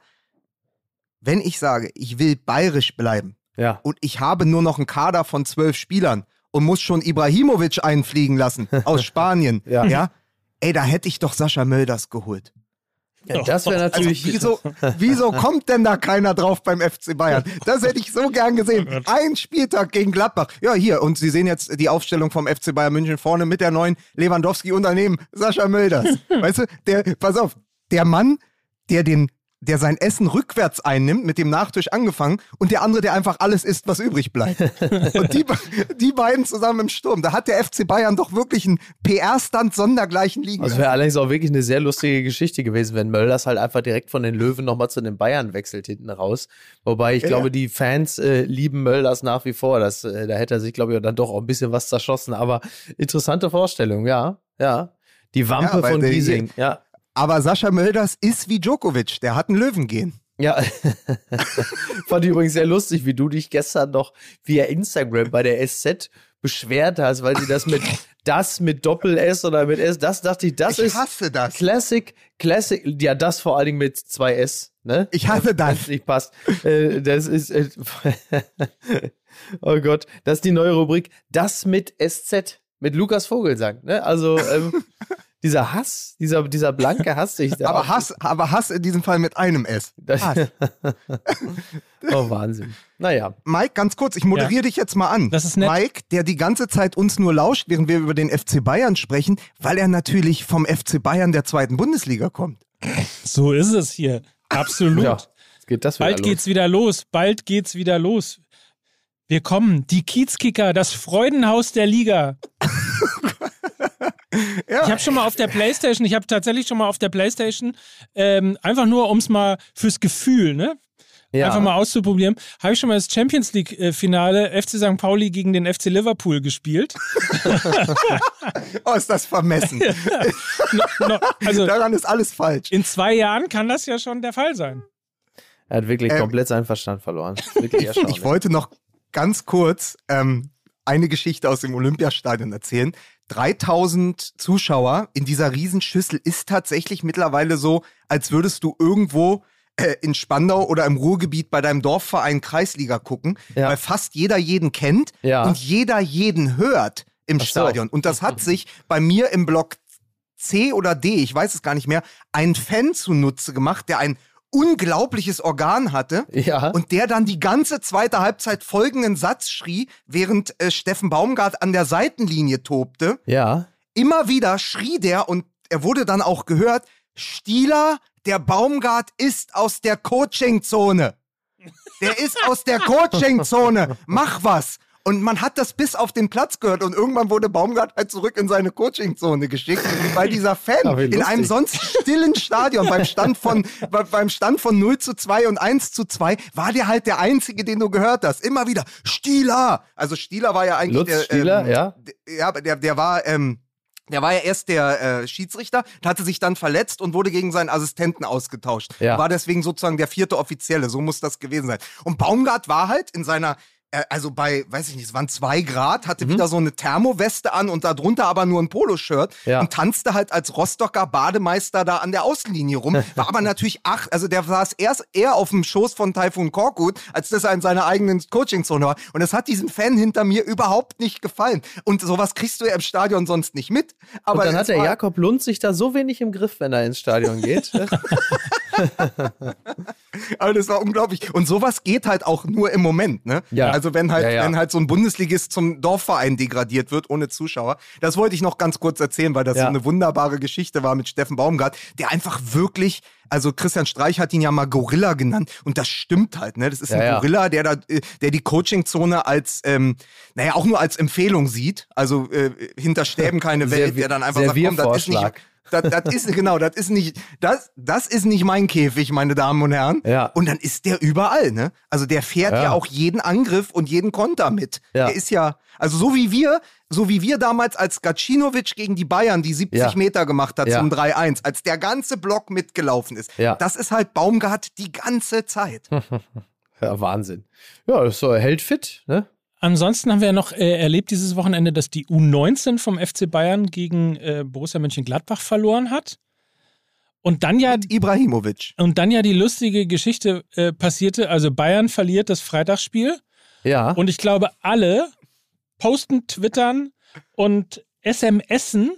Wenn ich sage, ich will bayerisch bleiben ja. und ich habe nur noch einen Kader von zwölf Spielern und muss schon Ibrahimovic einfliegen lassen aus Spanien, ja. ja, ey, da hätte ich doch Sascha Mölders geholt. Ja, das wäre natürlich. Also, wieso, wieso kommt denn da keiner drauf beim FC Bayern? Das hätte ich so gern gesehen. Ein Spieltag gegen Gladbach. Ja, hier. Und Sie sehen jetzt die Aufstellung vom FC Bayern München vorne mit der neuen Lewandowski und daneben Sascha Mölders. Weißt du, der, pass auf, der Mann, der den der sein Essen rückwärts einnimmt, mit dem Nachtisch angefangen, und der andere, der einfach alles isst, was übrig bleibt. und die, die beiden zusammen im Sturm, da hat der FC Bayern doch wirklich einen PR-Stand sondergleichen liegen. Das wäre allerdings auch wirklich eine sehr lustige Geschichte gewesen, wenn Mölders halt einfach direkt von den Löwen nochmal zu den Bayern wechselt hinten raus. Wobei ich ja. glaube, die Fans äh, lieben Mölders nach wie vor. Das, äh, da hätte er sich, glaube ich, dann doch auch ein bisschen was zerschossen. Aber interessante Vorstellung, ja. Ja. Die Wampe ja, von Giesing, ja. Aber Sascha Mölders ist wie Djokovic, der hat einen Löwen gehen. Ja, fand ich übrigens sehr lustig, wie du dich gestern noch via Instagram bei der SZ beschwert hast, weil sie das mit das mit Doppel S oder mit S, das dachte ich, das ich ist hasse das. Classic, Classic, ja, das vor allen Dingen mit zwei S, ne? Ich hasse das. Das nicht passt. Äh, das ist, äh, oh Gott, das ist die neue Rubrik, das mit SZ. mit Lukas Vogelsang. Ne? Also ähm, dieser Hass, dieser, dieser blanke Hass. aber Hass, aber Hass in diesem Fall mit einem S. oh, Wahnsinn. Naja. Mike, ganz kurz, ich moderiere ja. dich jetzt mal an. Das ist nett. Mike, der die ganze Zeit uns nur lauscht, während wir über den FC Bayern sprechen, weil er natürlich vom FC Bayern der zweiten Bundesliga kommt. So ist es hier. Absolut. ja, geht das Bald los. geht's wieder los. Bald geht's wieder los. Wir kommen. Die Kiezkicker, das Freudenhaus der Liga. ja. Ich habe schon mal auf der Playstation, ich habe tatsächlich schon mal auf der Playstation, ähm, einfach nur ums mal fürs Gefühl, ne? Ja. Einfach mal auszuprobieren. Habe ich schon mal das Champions League-Finale äh, FC St. Pauli gegen den FC Liverpool gespielt. oh, ist das vermessen. no, no, also, Daran ist alles falsch. In zwei Jahren kann das ja schon der Fall sein. Er hat wirklich ähm, komplett seinen Verstand verloren. Wirklich ich wollte noch ganz kurz ähm, eine Geschichte aus dem Olympiastadion erzählen. 3000 Zuschauer in dieser Riesenschüssel ist tatsächlich mittlerweile so, als würdest du irgendwo äh, in Spandau oder im Ruhrgebiet bei deinem Dorfverein Kreisliga gucken, ja. weil fast jeder jeden kennt ja. und jeder jeden hört im Ach Stadion. So. Und das hat sich bei mir im Block C oder D, ich weiß es gar nicht mehr, ein Fan zunutze gemacht, der ein unglaubliches Organ hatte ja. und der dann die ganze zweite Halbzeit folgenden Satz schrie, während äh, Steffen Baumgart an der Seitenlinie tobte. Ja. Immer wieder schrie der und er wurde dann auch gehört, Stieler, der Baumgart ist aus der Coachingzone. Der ist aus der Coachingzone. Mach was. Und man hat das bis auf den Platz gehört und irgendwann wurde Baumgart halt zurück in seine Coachingzone geschickt, weil dieser Fan in einem sonst stillen Stadion beim Stand von beim Stand von 0 zu 2 und 1 zu 2 war der halt der einzige, den du gehört hast. Immer wieder Stieler. Also Stieler war ja eigentlich Lutz der Stieler, ähm, ja. Ja, der der war ähm, der war ja erst der äh, Schiedsrichter, hatte sich dann verletzt und wurde gegen seinen Assistenten ausgetauscht. Ja. War deswegen sozusagen der vierte Offizielle, so muss das gewesen sein. Und Baumgart war halt in seiner also bei, weiß ich nicht, es waren zwei Grad, hatte mhm. wieder so eine Thermoweste an und darunter aber nur ein Poloshirt ja. und tanzte halt als Rostocker Bademeister da an der Außenlinie rum. War aber natürlich acht, also der saß erst eher auf dem Schoß von Taifun Korkut, als dass er in seiner eigenen Coachingzone war. Und das hat diesem Fan hinter mir überhaupt nicht gefallen. Und sowas kriegst du ja im Stadion sonst nicht mit. Aber und dann hat der Jakob Lund sich da so wenig im Griff, wenn er ins Stadion geht. aber das war unglaublich. Und sowas geht halt auch nur im Moment, ne? Ja. Also wenn halt, ja, ja. wenn halt so ein Bundesligist zum Dorfverein degradiert wird ohne Zuschauer. Das wollte ich noch ganz kurz erzählen, weil das ja. so eine wunderbare Geschichte war mit Steffen Baumgart, der einfach wirklich also Christian Streich hat ihn ja mal Gorilla genannt und das stimmt halt, ne? Das ist ein Gorilla, der da, der die Coachingzone als, ähm, naja, auch nur als Empfehlung sieht. Also äh, hinter Stäben keine Welt, der dann einfach sagt, komm, das ist nicht, das, das ist genau, das ist nicht, das, das ist nicht mein Käfig, meine Damen und Herren. Ja. Und dann ist der überall, ne? Also der fährt ja, ja auch jeden Angriff und jeden Konter mit. Ja. Der ist ja, also so wie wir, so wie wir damals als Gacinovic gegen die Bayern die 70 ja. Meter gemacht hat zum 3-1, als der ganze Block mitgelaufen ist. Ja. Das ist halt Baumgart die ganze Zeit. ja, Wahnsinn. Ja, das hält fit, ne? Ansonsten haben wir ja noch äh, erlebt dieses Wochenende, dass die U19 vom FC Bayern gegen äh, Borussia Mönchengladbach verloren hat. Und dann ja Mit Ibrahimovic. Und dann ja die lustige Geschichte äh, passierte, also Bayern verliert das Freitagsspiel. Ja. Und ich glaube, alle posten, twittern und SMSen,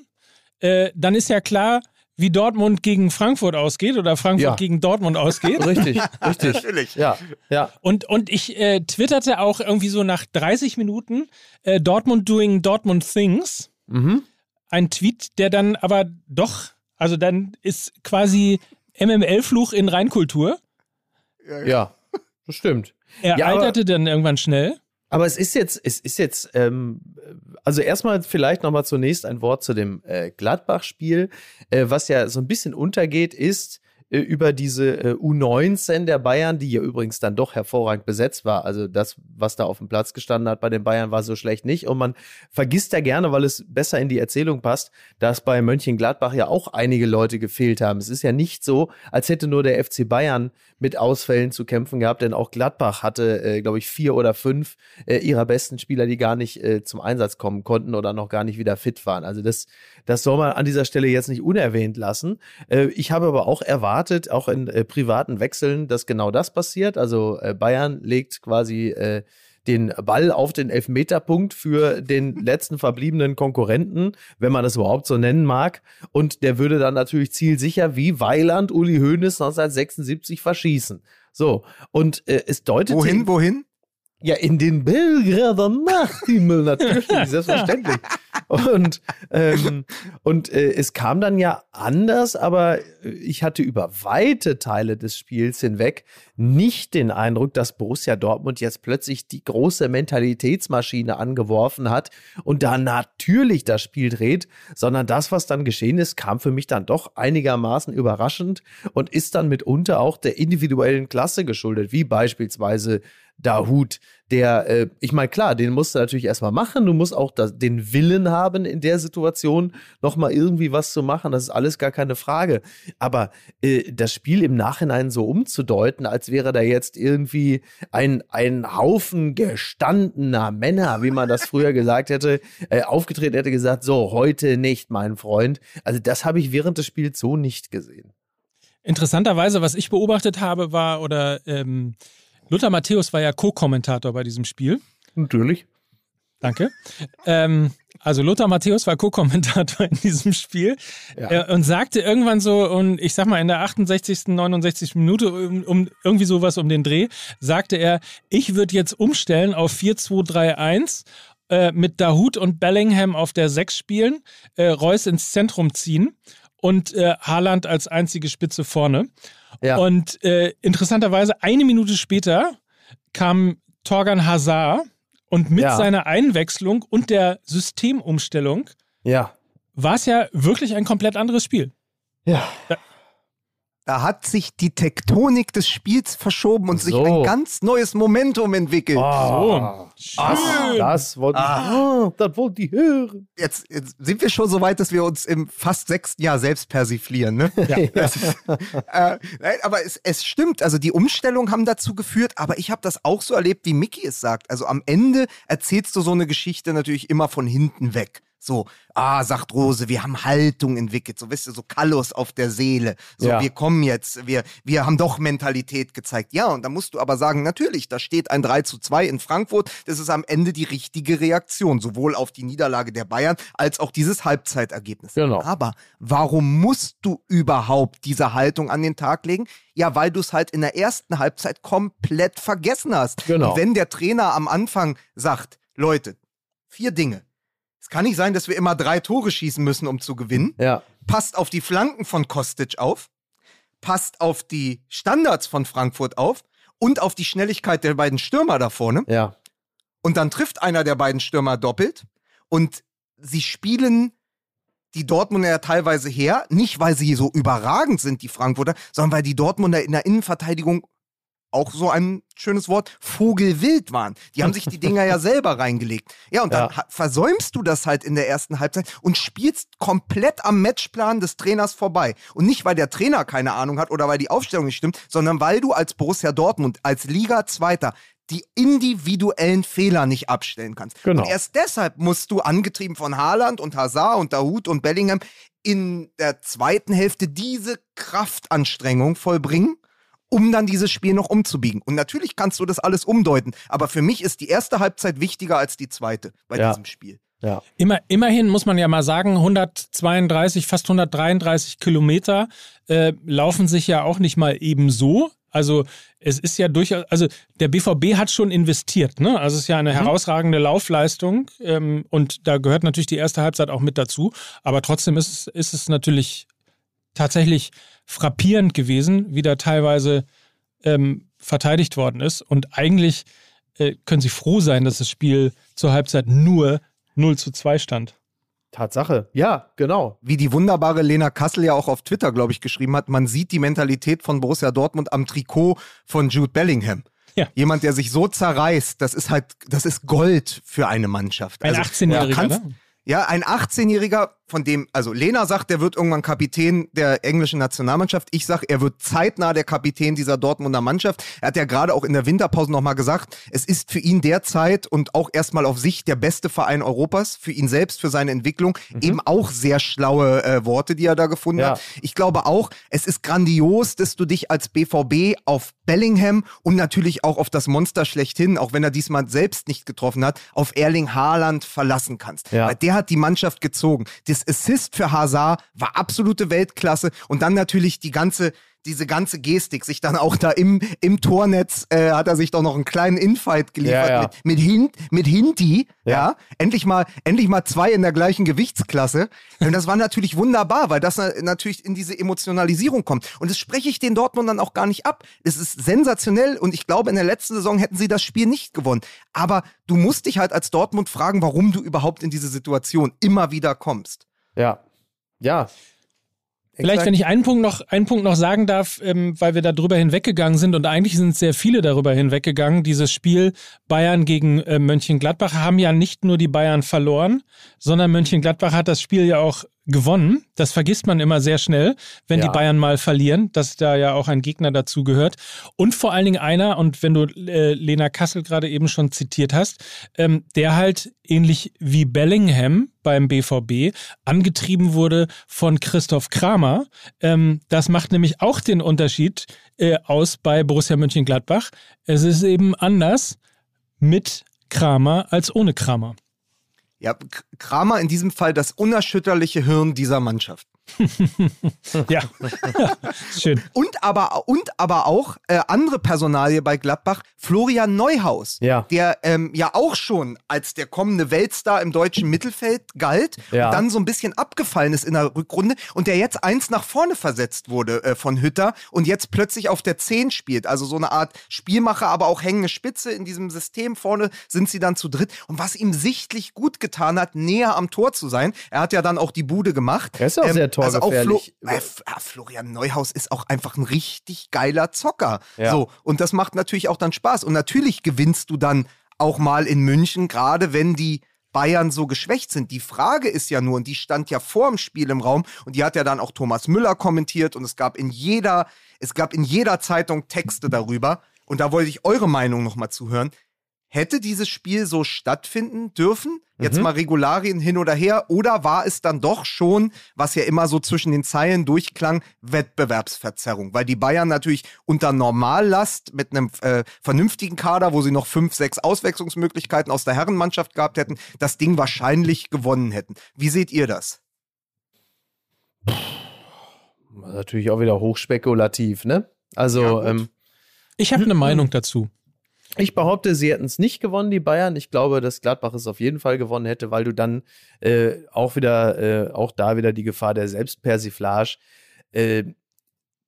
äh, dann ist ja klar, wie Dortmund gegen Frankfurt ausgeht oder Frankfurt ja. gegen Dortmund ausgeht. richtig, richtig. Natürlich. Ja, ja. Und, und ich äh, twitterte auch irgendwie so nach 30 Minuten äh, Dortmund doing Dortmund things. Mhm. Ein Tweet, der dann aber doch, also dann ist quasi MML-Fluch in Reinkultur. Ja, ja. das stimmt. Er ja, alterte dann irgendwann schnell. Aber es ist jetzt, es ist jetzt, ähm, also erstmal vielleicht nochmal zunächst ein Wort zu dem äh, Gladbach-Spiel. Äh, was ja so ein bisschen untergeht, ist, äh, über diese äh, U19 der Bayern, die ja übrigens dann doch hervorragend besetzt war. Also das, was da auf dem Platz gestanden hat bei den Bayern, war so schlecht nicht. Und man vergisst ja gerne, weil es besser in die Erzählung passt, dass bei Mönchengladbach ja auch einige Leute gefehlt haben. Es ist ja nicht so, als hätte nur der FC Bayern mit Ausfällen zu kämpfen gehabt, denn auch Gladbach hatte, äh, glaube ich, vier oder fünf äh, ihrer besten Spieler, die gar nicht äh, zum Einsatz kommen konnten oder noch gar nicht wieder fit waren. Also das, das soll man an dieser Stelle jetzt nicht unerwähnt lassen. Äh, ich habe aber auch erwartet, auch in äh, privaten Wechseln, dass genau das passiert. Also äh, Bayern legt quasi den Ball auf den Elfmeterpunkt für den letzten verbliebenen Konkurrenten, wenn man das überhaupt so nennen mag. Und der würde dann natürlich zielsicher wie Weiland Uli Hoeneß 1976 verschießen. So, und äh, es deutet. Wohin, wohin? Ja, in den Belgrader Nachthimmel natürlich, selbstverständlich. Und, ähm, und äh, es kam dann ja anders, aber ich hatte über weite Teile des Spiels hinweg nicht den Eindruck, dass Borussia Dortmund jetzt plötzlich die große Mentalitätsmaschine angeworfen hat und da natürlich das Spiel dreht, sondern das, was dann geschehen ist, kam für mich dann doch einigermaßen überraschend und ist dann mitunter auch der individuellen Klasse geschuldet, wie beispielsweise Dahut, der, äh, ich meine, klar, den musst du natürlich erstmal machen. Du musst auch das, den Willen haben, in der Situation nochmal irgendwie was zu machen. Das ist alles gar keine Frage. Aber äh, das Spiel im Nachhinein so umzudeuten, als wäre da jetzt irgendwie ein, ein Haufen gestandener Männer, wie man das früher gesagt hätte, äh, aufgetreten hätte gesagt, so, heute nicht, mein Freund. Also das habe ich während des Spiels so nicht gesehen. Interessanterweise, was ich beobachtet habe, war, oder ähm, Lothar Matthäus war ja Co-Kommentator bei diesem Spiel. Natürlich. Danke. Ähm, also Lothar Matthäus war Co-Kommentator in diesem Spiel ja. äh, und sagte irgendwann so, und ich sag mal in der 68., 69. Minute, um, um irgendwie sowas um den Dreh, sagte er, ich würde jetzt umstellen auf 4-2-3-1 äh, mit Dahut und Bellingham auf der 6 spielen, äh, Reus ins Zentrum ziehen und äh, Haaland als einzige Spitze vorne. Ja. Und äh, interessanterweise, eine Minute später kam Torgan Hazard und mit ja. seiner Einwechslung und der Systemumstellung ja. war es ja wirklich ein komplett anderes Spiel. Ja. Da, da hat sich die Tektonik des Spiels verschoben und so. sich ein ganz neues Momentum entwickelt. Oh, so. Ach, das wollte ah. oh, das wollte ich hören. Jetzt, jetzt, sind wir schon so weit, dass wir uns im fast sechsten Jahr selbst persiflieren. Ne? Ja. Ist, äh, aber es, es stimmt, also die Umstellungen haben dazu geführt, aber ich habe das auch so erlebt, wie Mickey es sagt. Also am Ende erzählst du so eine Geschichte natürlich immer von hinten weg. So, ah, sagt Rose, wir haben Haltung entwickelt, so wisst ihr, so Kallus auf der Seele. So, ja. wir kommen jetzt, wir, wir haben doch Mentalität gezeigt. Ja, und da musst du aber sagen, natürlich, da steht ein 3 zu 2 in Frankfurt. Das ist am Ende die richtige Reaktion, sowohl auf die Niederlage der Bayern als auch dieses Halbzeitergebnis. Genau. Aber warum musst du überhaupt diese Haltung an den Tag legen? Ja, weil du es halt in der ersten Halbzeit komplett vergessen hast. Genau. Und wenn der Trainer am Anfang sagt, Leute, vier Dinge es kann nicht sein, dass wir immer drei Tore schießen müssen, um zu gewinnen. Ja. Passt auf die Flanken von Kostic auf. Passt auf die Standards von Frankfurt auf. Und auf die Schnelligkeit der beiden Stürmer da vorne. Ja. Und dann trifft einer der beiden Stürmer doppelt. Und sie spielen die Dortmunder ja teilweise her, nicht weil sie so überragend sind, die Frankfurter, sondern weil die Dortmunder in der Innenverteidigung auch so ein schönes Wort, Vogelwild waren. Die haben sich die Dinger ja selber reingelegt. Ja, und dann ja. versäumst du das halt in der ersten Halbzeit und spielst komplett am Matchplan des Trainers vorbei. Und nicht, weil der Trainer keine Ahnung hat oder weil die Aufstellung nicht stimmt, sondern weil du als Borussia Dortmund, als Liga-Zweiter, die individuellen Fehler nicht abstellen kannst. Genau. Und erst deshalb musst du, angetrieben von Haaland und Hazard und Dahut und Bellingham, in der zweiten Hälfte diese Kraftanstrengung vollbringen um dann dieses Spiel noch umzubiegen. Und natürlich kannst du das alles umdeuten, aber für mich ist die erste Halbzeit wichtiger als die zweite bei ja. diesem Spiel. Ja. Immer, immerhin muss man ja mal sagen, 132, fast 133 Kilometer äh, laufen sich ja auch nicht mal eben so. Also es ist ja durchaus, also der BVB hat schon investiert, ne? Also es ist ja eine mhm. herausragende Laufleistung ähm, und da gehört natürlich die erste Halbzeit auch mit dazu. Aber trotzdem ist es, ist es natürlich tatsächlich frappierend gewesen, wie da teilweise ähm, verteidigt worden ist. Und eigentlich äh, können Sie froh sein, dass das Spiel zur Halbzeit nur 0 zu 2 stand. Tatsache, ja, genau. Wie die wunderbare Lena Kassel ja auch auf Twitter, glaube ich, geschrieben hat, man sieht die Mentalität von Borussia Dortmund am Trikot von Jude Bellingham. Ja. Jemand, der sich so zerreißt, das ist halt, das ist Gold für eine Mannschaft. Ein also, 18-Jähriger, ne? Ja, ein 18-Jähriger, von dem, also Lena sagt, der wird irgendwann Kapitän der englischen Nationalmannschaft. Ich sage, er wird zeitnah der Kapitän dieser Dortmunder Mannschaft. Er hat ja gerade auch in der Winterpause nochmal gesagt, es ist für ihn derzeit und auch erstmal auf sich der beste Verein Europas, für ihn selbst, für seine Entwicklung. Mhm. Eben auch sehr schlaue äh, Worte, die er da gefunden ja. hat. Ich glaube auch, es ist grandios, dass du dich als BVB auf Bellingham und natürlich auch auf das Monster schlechthin, auch wenn er diesmal selbst nicht getroffen hat, auf Erling Haaland verlassen kannst. Ja. Weil der hat die Mannschaft gezogen. Das Assist für Hazard war absolute Weltklasse und dann natürlich die ganze diese ganze Gestik, sich dann auch da im, im Tornetz äh, hat er sich doch noch einen kleinen Infight geliefert ja, ja. mit, mit, Hin, mit Hinti, ja. ja. endlich mal, endlich mal zwei in der gleichen Gewichtsklasse. Und das war natürlich wunderbar, weil das natürlich in diese Emotionalisierung kommt. Und das spreche ich den Dortmundern auch gar nicht ab. Es ist sensationell und ich glaube, in der letzten Saison hätten sie das Spiel nicht gewonnen. Aber du musst dich halt als Dortmund fragen, warum du überhaupt in diese Situation immer wieder kommst. Ja. Ja, Vielleicht, wenn ich einen Punkt noch, einen Punkt noch sagen darf, ähm, weil wir da drüber hinweggegangen sind und eigentlich sind sehr viele darüber hinweggegangen. Dieses Spiel Bayern gegen äh, Mönchengladbach haben ja nicht nur die Bayern verloren, sondern Mönchengladbach hat das Spiel ja auch gewonnen. Das vergisst man immer sehr schnell, wenn ja. die Bayern mal verlieren, dass da ja auch ein Gegner dazu gehört. Und vor allen Dingen einer, und wenn du äh, Lena Kassel gerade eben schon zitiert hast, ähm, der halt ähnlich wie Bellingham beim BVB angetrieben wurde von Christoph Kramer. Ähm, das macht nämlich auch den Unterschied äh, aus bei Borussia Mönchengladbach. Es ist eben anders mit Kramer als ohne Kramer. Ja, Kramer in diesem Fall das unerschütterliche Hirn dieser Mannschaft. ja, schön. Und aber, und aber auch äh, andere Personalie bei Gladbach, Florian Neuhaus, ja. der ähm, ja auch schon als der kommende Weltstar im deutschen Mittelfeld galt, ja. dann so ein bisschen abgefallen ist in der Rückrunde und der jetzt eins nach vorne versetzt wurde äh, von Hütter und jetzt plötzlich auf der 10 spielt. Also so eine Art Spielmacher, aber auch hängende Spitze in diesem System. Vorne sind sie dann zu dritt. Und was ihm sichtlich gut getan hat, näher am Tor zu sein. Er hat ja dann auch die Bude gemacht. Er ist auch ähm, sehr toll also auch Flo äh, Florian Neuhaus ist auch einfach ein richtig geiler Zocker. Ja. So, und das macht natürlich auch dann Spaß. Und natürlich gewinnst du dann auch mal in München, gerade wenn die Bayern so geschwächt sind. Die Frage ist ja nur, und die stand ja vor dem Spiel im Raum, und die hat ja dann auch Thomas Müller kommentiert, und es gab in jeder, es gab in jeder Zeitung Texte darüber. Und da wollte ich eure Meinung nochmal zuhören. Hätte dieses Spiel so stattfinden dürfen? Jetzt mhm. mal Regularien hin oder her? Oder war es dann doch schon, was ja immer so zwischen den Zeilen durchklang, Wettbewerbsverzerrung? Weil die Bayern natürlich unter Normallast mit einem äh, vernünftigen Kader, wo sie noch fünf, sechs Auswechslungsmöglichkeiten aus der Herrenmannschaft gehabt hätten, das Ding wahrscheinlich gewonnen hätten. Wie seht ihr das? Natürlich auch wieder hochspekulativ, ne? Also, ja, ähm, ich habe eine Meinung dazu. Ich behaupte, sie hätten es nicht gewonnen, die Bayern. Ich glaube, dass Gladbach es auf jeden Fall gewonnen hätte, weil du dann äh, auch wieder, äh, auch da wieder die Gefahr der Selbstpersiflage. Äh,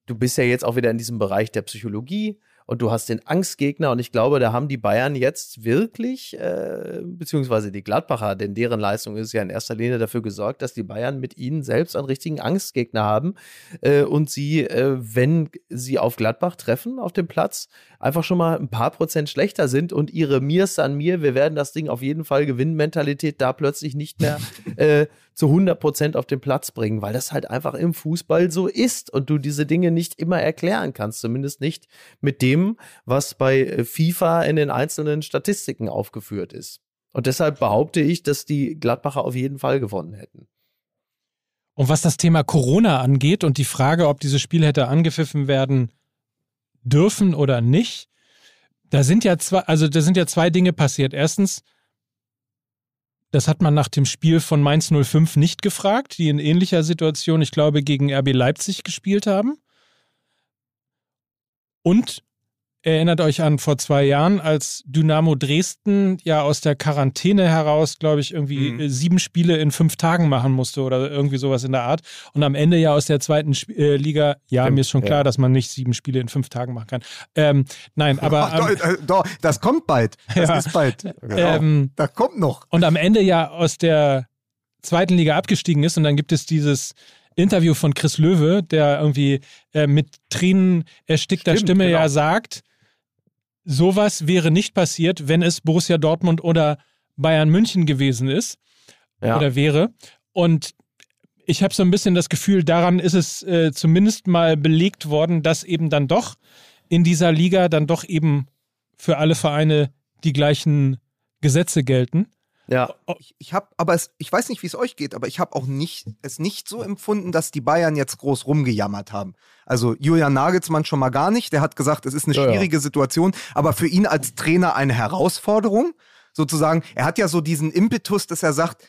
du bist ja jetzt auch wieder in diesem Bereich der Psychologie und du hast den Angstgegner und ich glaube, da haben die Bayern jetzt wirklich, äh, beziehungsweise die Gladbacher, denn deren Leistung ist ja in erster Linie dafür gesorgt, dass die Bayern mit ihnen selbst einen richtigen Angstgegner haben äh, und sie, äh, wenn sie auf Gladbach treffen auf dem Platz, einfach schon mal ein paar Prozent schlechter sind und ihre Mirs an mir, wir werden das Ding auf jeden Fall gewinnen, Mentalität da plötzlich nicht mehr äh, zu 100 Prozent auf den Platz bringen, weil das halt einfach im Fußball so ist und du diese Dinge nicht immer erklären kannst, zumindest nicht mit dem, was bei äh, FIFA in den einzelnen Statistiken aufgeführt ist. Und deshalb behaupte ich, dass die Gladbacher auf jeden Fall gewonnen hätten. Und was das Thema Corona angeht und die Frage, ob dieses Spiel hätte angepfiffen werden dürfen oder nicht, da sind ja zwei, also da sind ja zwei Dinge passiert. Erstens, das hat man nach dem Spiel von Mainz 05 nicht gefragt, die in ähnlicher Situation, ich glaube, gegen RB Leipzig gespielt haben. Und Erinnert euch an vor zwei Jahren, als Dynamo Dresden ja aus der Quarantäne heraus, glaube ich, irgendwie mhm. sieben Spiele in fünf Tagen machen musste oder irgendwie sowas in der Art. Und am Ende ja aus der zweiten Sp äh, Liga, ja, Stimmt, mir ist schon klar, ja. dass man nicht sieben Spiele in fünf Tagen machen kann. Ähm, nein, aber. Ach, ähm, doch, äh, doch, das kommt bald. Das ja, ist bald. Genau. Ähm, das kommt noch. Und am Ende ja aus der zweiten Liga abgestiegen ist und dann gibt es dieses Interview von Chris Löwe, der irgendwie äh, mit Tränen erstickter Stimmt, Stimme genau. ja sagt, sowas wäre nicht passiert, wenn es Borussia Dortmund oder Bayern München gewesen ist ja. oder wäre. Und ich habe so ein bisschen das Gefühl, daran ist es äh, zumindest mal belegt worden, dass eben dann doch in dieser Liga dann doch eben für alle Vereine die gleichen Gesetze gelten. Ja. Ich, ich habe, aber es, ich weiß nicht, wie es euch geht, aber ich habe auch nicht, es nicht so empfunden, dass die Bayern jetzt groß rumgejammert haben. Also Julian Nagelsmann schon mal gar nicht. Der hat gesagt, es ist eine schwierige ja, ja. Situation, aber für ihn als Trainer eine Herausforderung. Sozusagen, er hat ja so diesen Impetus, dass er sagt,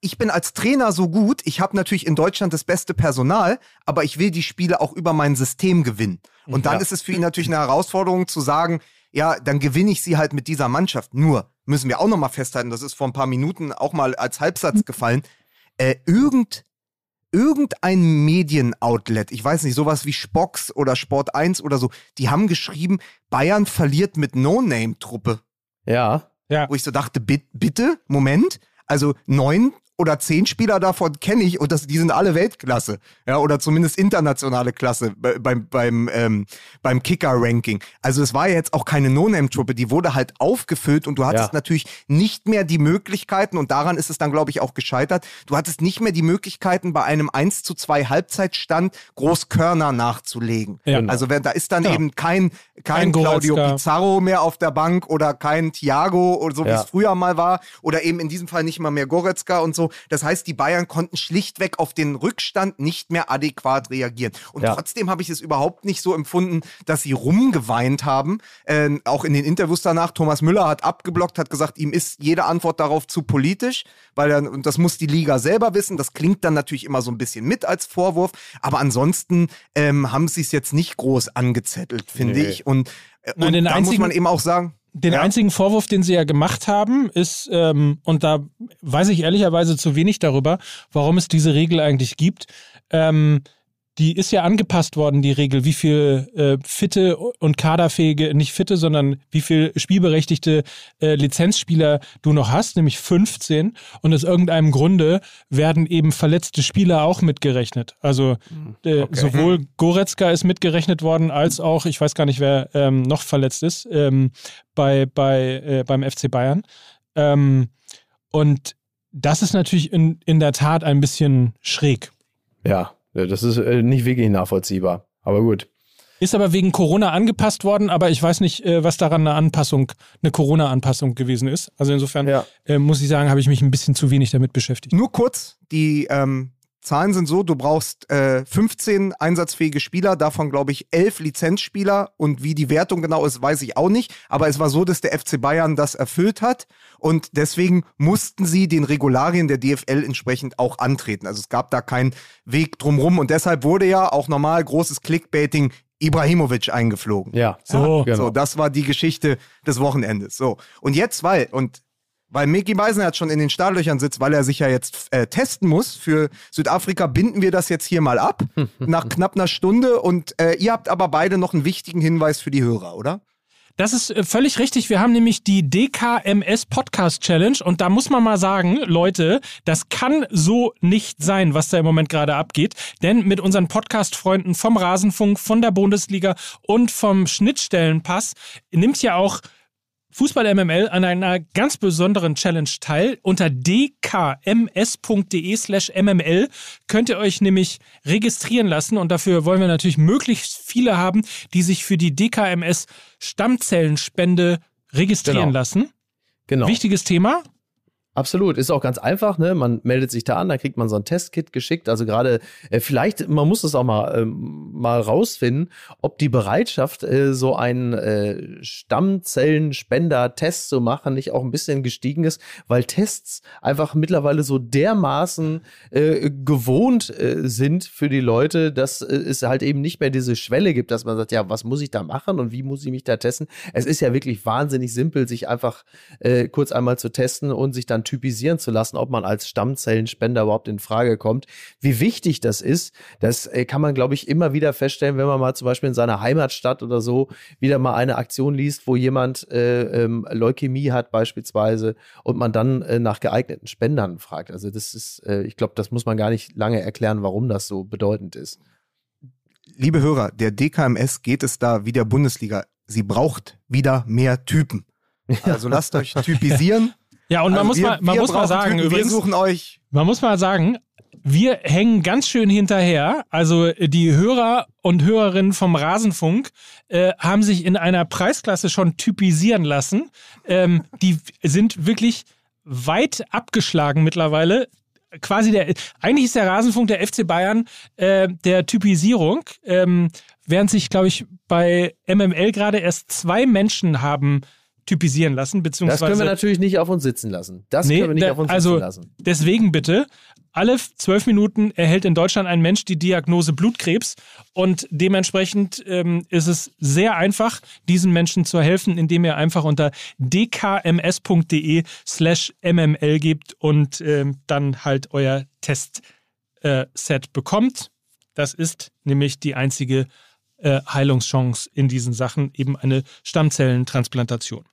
ich bin als Trainer so gut, ich habe natürlich in Deutschland das beste Personal, aber ich will die Spiele auch über mein System gewinnen. Und dann ja. ist es für ihn natürlich eine Herausforderung zu sagen, ja, dann gewinne ich sie halt mit dieser Mannschaft. Nur müssen wir auch noch mal festhalten, das ist vor ein paar Minuten auch mal als Halbsatz gefallen. Äh, irgend, irgendein Medienoutlet, ich weiß nicht, sowas wie Spox oder Sport 1 oder so, die haben geschrieben, Bayern verliert mit No-Name-Truppe. Ja. Ja. Wo ich so dachte, bitte, Moment. Also neun oder zehn Spieler davon kenne ich und das, die sind alle Weltklasse. Ja, oder zumindest internationale Klasse beim, beim, ähm, beim Kicker-Ranking. Also es war ja jetzt auch keine No-Name-Truppe, die wurde halt aufgefüllt und du hattest ja. natürlich nicht mehr die Möglichkeiten, und daran ist es dann, glaube ich, auch gescheitert, du hattest nicht mehr die Möglichkeiten, bei einem 1 zu 2 Halbzeitstand Großkörner nachzulegen. Ja, genau. Also da ist dann ja. eben kein, kein, kein Claudio Pizarro mehr auf der Bank oder kein Thiago oder so wie es früher mal war. Oder eben in diesem Fall nicht mal mehr Goretzka und so. Das heißt, die Bayern konnten schlichtweg auf den Rückstand nicht mehr adäquat reagieren. Und ja. trotzdem habe ich es überhaupt nicht so empfunden, dass sie rumgeweint haben. Äh, auch in den Interviews danach, Thomas Müller hat abgeblockt, hat gesagt, ihm ist jede Antwort darauf zu politisch, weil dann, und das muss die Liga selber wissen. Das klingt dann natürlich immer so ein bisschen mit als Vorwurf. Aber ansonsten ähm, haben sie es jetzt nicht groß angezettelt, finde nee. ich. Und, äh, Nein, und da muss man eben auch sagen, den ja. einzigen Vorwurf, den sie ja gemacht haben, ist, ähm, und da weiß ich ehrlicherweise zu wenig darüber, warum es diese Regel eigentlich gibt, ähm, die ist ja angepasst worden, die Regel, wie viel äh, fitte und kaderfähige, nicht fitte, sondern wie viel spielberechtigte äh, Lizenzspieler du noch hast, nämlich 15. Und aus irgendeinem Grunde werden eben verletzte Spieler auch mitgerechnet. Also äh, okay. sowohl Goretzka ist mitgerechnet worden, als auch, ich weiß gar nicht, wer ähm, noch verletzt ist, ähm, bei, bei, äh, beim FC Bayern. Ähm, und das ist natürlich in, in der Tat ein bisschen schräg. Ja, das ist äh, nicht wirklich nachvollziehbar. Aber gut. Ist aber wegen Corona angepasst worden, aber ich weiß nicht, äh, was daran eine Anpassung, eine Corona-Anpassung gewesen ist. Also insofern ja. äh, muss ich sagen, habe ich mich ein bisschen zu wenig damit beschäftigt. Nur kurz, die ähm, Zahlen sind so, du brauchst äh, 15 einsatzfähige Spieler, davon glaube ich 11 Lizenzspieler und wie die Wertung genau ist, weiß ich auch nicht, aber es war so, dass der FC Bayern das erfüllt hat und deswegen mussten sie den Regularien der DFL entsprechend auch antreten. Also es gab da keinen Weg drumrum und deshalb wurde ja auch normal großes Clickbaiting Ibrahimovic eingeflogen. Ja, so, ja, genau. so, das war die Geschichte des Wochenendes. So, und jetzt, weil, und weil Mickey Beisenherz schon in den Startlöchern sitzt, weil er sich ja jetzt äh, testen muss für Südafrika, binden wir das jetzt hier mal ab nach knapp einer Stunde. Und äh, ihr habt aber beide noch einen wichtigen Hinweis für die Hörer, oder? Das ist äh, völlig richtig. Wir haben nämlich die DKMS Podcast Challenge und da muss man mal sagen, Leute, das kann so nicht sein, was da im Moment gerade abgeht. Denn mit unseren Podcast-Freunden vom Rasenfunk, von der Bundesliga und vom Schnittstellenpass nimmt ja auch Fußball MML an einer ganz besonderen Challenge teil. Unter dkms.de slash mml könnt ihr euch nämlich registrieren lassen und dafür wollen wir natürlich möglichst viele haben, die sich für die DKMS Stammzellenspende registrieren genau. lassen. Genau. Wichtiges Thema. Absolut, ist auch ganz einfach, ne? Man meldet sich da an, dann kriegt man so ein Testkit geschickt. Also gerade, äh, vielleicht, man muss es auch mal, ähm, mal rausfinden, ob die Bereitschaft, äh, so einen äh, Stammzellenspender-Test zu machen, nicht auch ein bisschen gestiegen ist, weil Tests einfach mittlerweile so dermaßen äh, gewohnt äh, sind für die Leute, dass äh, es halt eben nicht mehr diese Schwelle gibt, dass man sagt, ja, was muss ich da machen und wie muss ich mich da testen? Es ist ja wirklich wahnsinnig simpel, sich einfach äh, kurz einmal zu testen und sich dann dann typisieren zu lassen, ob man als Stammzellenspender überhaupt in Frage kommt. Wie wichtig das ist, das äh, kann man, glaube ich, immer wieder feststellen, wenn man mal zum Beispiel in seiner Heimatstadt oder so wieder mal eine Aktion liest, wo jemand äh, ähm, Leukämie hat beispielsweise und man dann äh, nach geeigneten Spendern fragt. Also das ist, äh, ich glaube, das muss man gar nicht lange erklären, warum das so bedeutend ist. Liebe Hörer, der DKMS geht es da wie der Bundesliga. Sie braucht wieder mehr Typen. Also lasst euch typisieren Ja, und man also muss wir, mal, man muss mal sagen, Typen, übrigens, wir suchen euch. Man muss mal sagen, wir hängen ganz schön hinterher. Also die Hörer und Hörerinnen vom Rasenfunk äh, haben sich in einer Preisklasse schon typisieren lassen. Ähm, die sind wirklich weit abgeschlagen mittlerweile. Quasi der, eigentlich ist der Rasenfunk der FC Bayern äh, der Typisierung, ähm, während sich, glaube ich, bei MML gerade erst zwei Menschen haben typisieren lassen, beziehungsweise. Das können wir natürlich nicht auf uns sitzen lassen. Das nee, können wir nicht da, auf uns also sitzen lassen. Deswegen bitte, alle zwölf Minuten erhält in Deutschland ein Mensch die Diagnose Blutkrebs und dementsprechend ähm, ist es sehr einfach, diesen Menschen zu helfen, indem ihr einfach unter dkms.de slash mml gebt und ähm, dann halt euer Testset äh, bekommt. Das ist nämlich die einzige äh, Heilungschance in diesen Sachen, eben eine Stammzellentransplantation.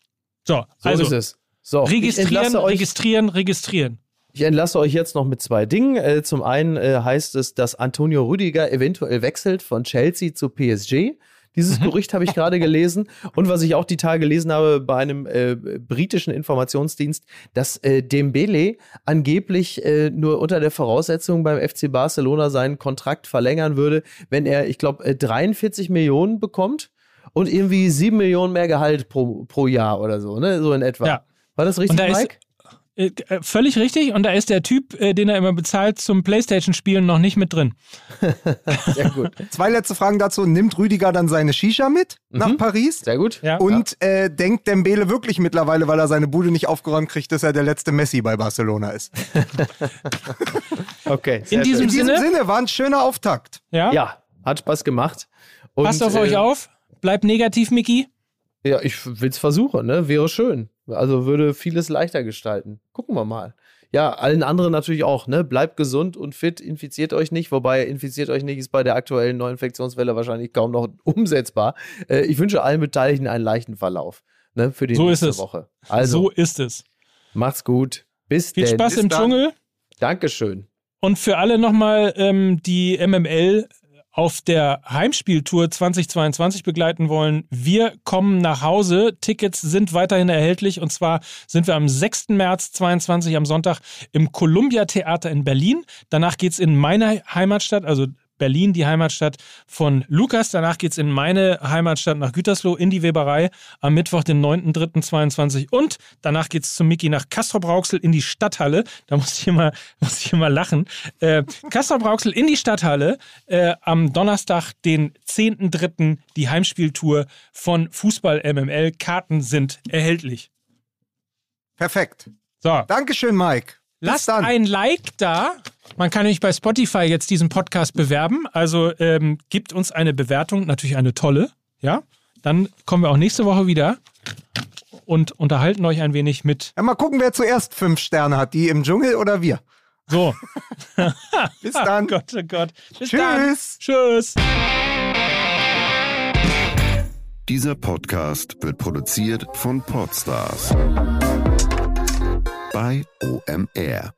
So, so also ist es. So, registrieren, registrieren, registrieren. Ich entlasse euch jetzt noch mit zwei Dingen. Äh, zum einen äh, heißt es, dass Antonio Rüdiger eventuell wechselt von Chelsea zu PSG. Dieses mhm. Gerücht habe ich gerade gelesen. Und was ich auch die Tage gelesen habe bei einem äh, britischen Informationsdienst, dass äh, Dembele angeblich äh, nur unter der Voraussetzung beim FC Barcelona seinen Kontrakt verlängern würde, wenn er, ich glaube, 43 Millionen bekommt und irgendwie 7 Millionen mehr Gehalt pro, pro Jahr oder so, ne? So in etwa. Ja. War das richtig, Mike? Äh, äh, völlig richtig. Und da ist der Typ, äh, den er immer bezahlt zum Playstation-Spielen, noch nicht mit drin. Sehr gut. Zwei letzte Fragen dazu. Nimmt Rüdiger dann seine Shisha mit mhm. nach Paris? Sehr gut. Ja. Und äh, denkt Dembele wirklich mittlerweile, weil er seine Bude nicht aufgeräumt kriegt, dass er der letzte Messi bei Barcelona ist? okay. In diesem, In diesem, Sinne, Sinne war ein schöner Auftakt. Ja, ja hat Spaß gemacht. Und, Passt auf äh, euch auf. Bleibt negativ, Miki. Ja, ich will es versuchen, ne? Wäre schön. Also würde vieles leichter gestalten. Gucken wir mal. Ja, allen anderen natürlich auch, ne? Bleibt gesund und fit, infiziert euch nicht, wobei infiziert euch nicht ist bei der aktuellen Neuinfektionswelle wahrscheinlich kaum noch umsetzbar. Äh, ich wünsche allen Beteiligten einen leichten Verlauf, ne? Für die so nächste ist es. Woche. Also, so ist es. Macht's gut. Bis Viel denn. Spaß Bis im dann. Dschungel. Dankeschön. Und für alle nochmal, ähm, die MML auf der Heimspieltour 2022 begleiten wollen. Wir kommen nach Hause. Tickets sind weiterhin erhältlich und zwar sind wir am 6. März 22 am Sonntag im Columbia Theater in Berlin. Danach geht es in meine Heimatstadt, also Berlin, die Heimatstadt von Lukas. Danach geht es in meine Heimatstadt nach Gütersloh in die Weberei am Mittwoch, den 9.3.22. Und danach geht es zum Mickey nach Castrop-Rauxel in die Stadthalle. Da muss ich immer, muss ich immer lachen. Äh, Castrop-Rauxel in die Stadthalle äh, am Donnerstag, den 10.3. die Heimspieltour von Fußball MML. Karten sind erhältlich. Perfekt. So. Dankeschön, Mike. Lasst ein Like da. Man kann nämlich bei Spotify jetzt diesen Podcast bewerben. Also ähm, gibt uns eine Bewertung, natürlich eine tolle. Ja, dann kommen wir auch nächste Woche wieder und unterhalten euch ein wenig mit. Ja, mal gucken, wer zuerst fünf Sterne hat, die im Dschungel oder wir. So. Bis dann. Oh Gott, oh Gott. Bis Tschüss. Dann. Tschüss. Dieser Podcast wird produziert von Podstars bei OMR.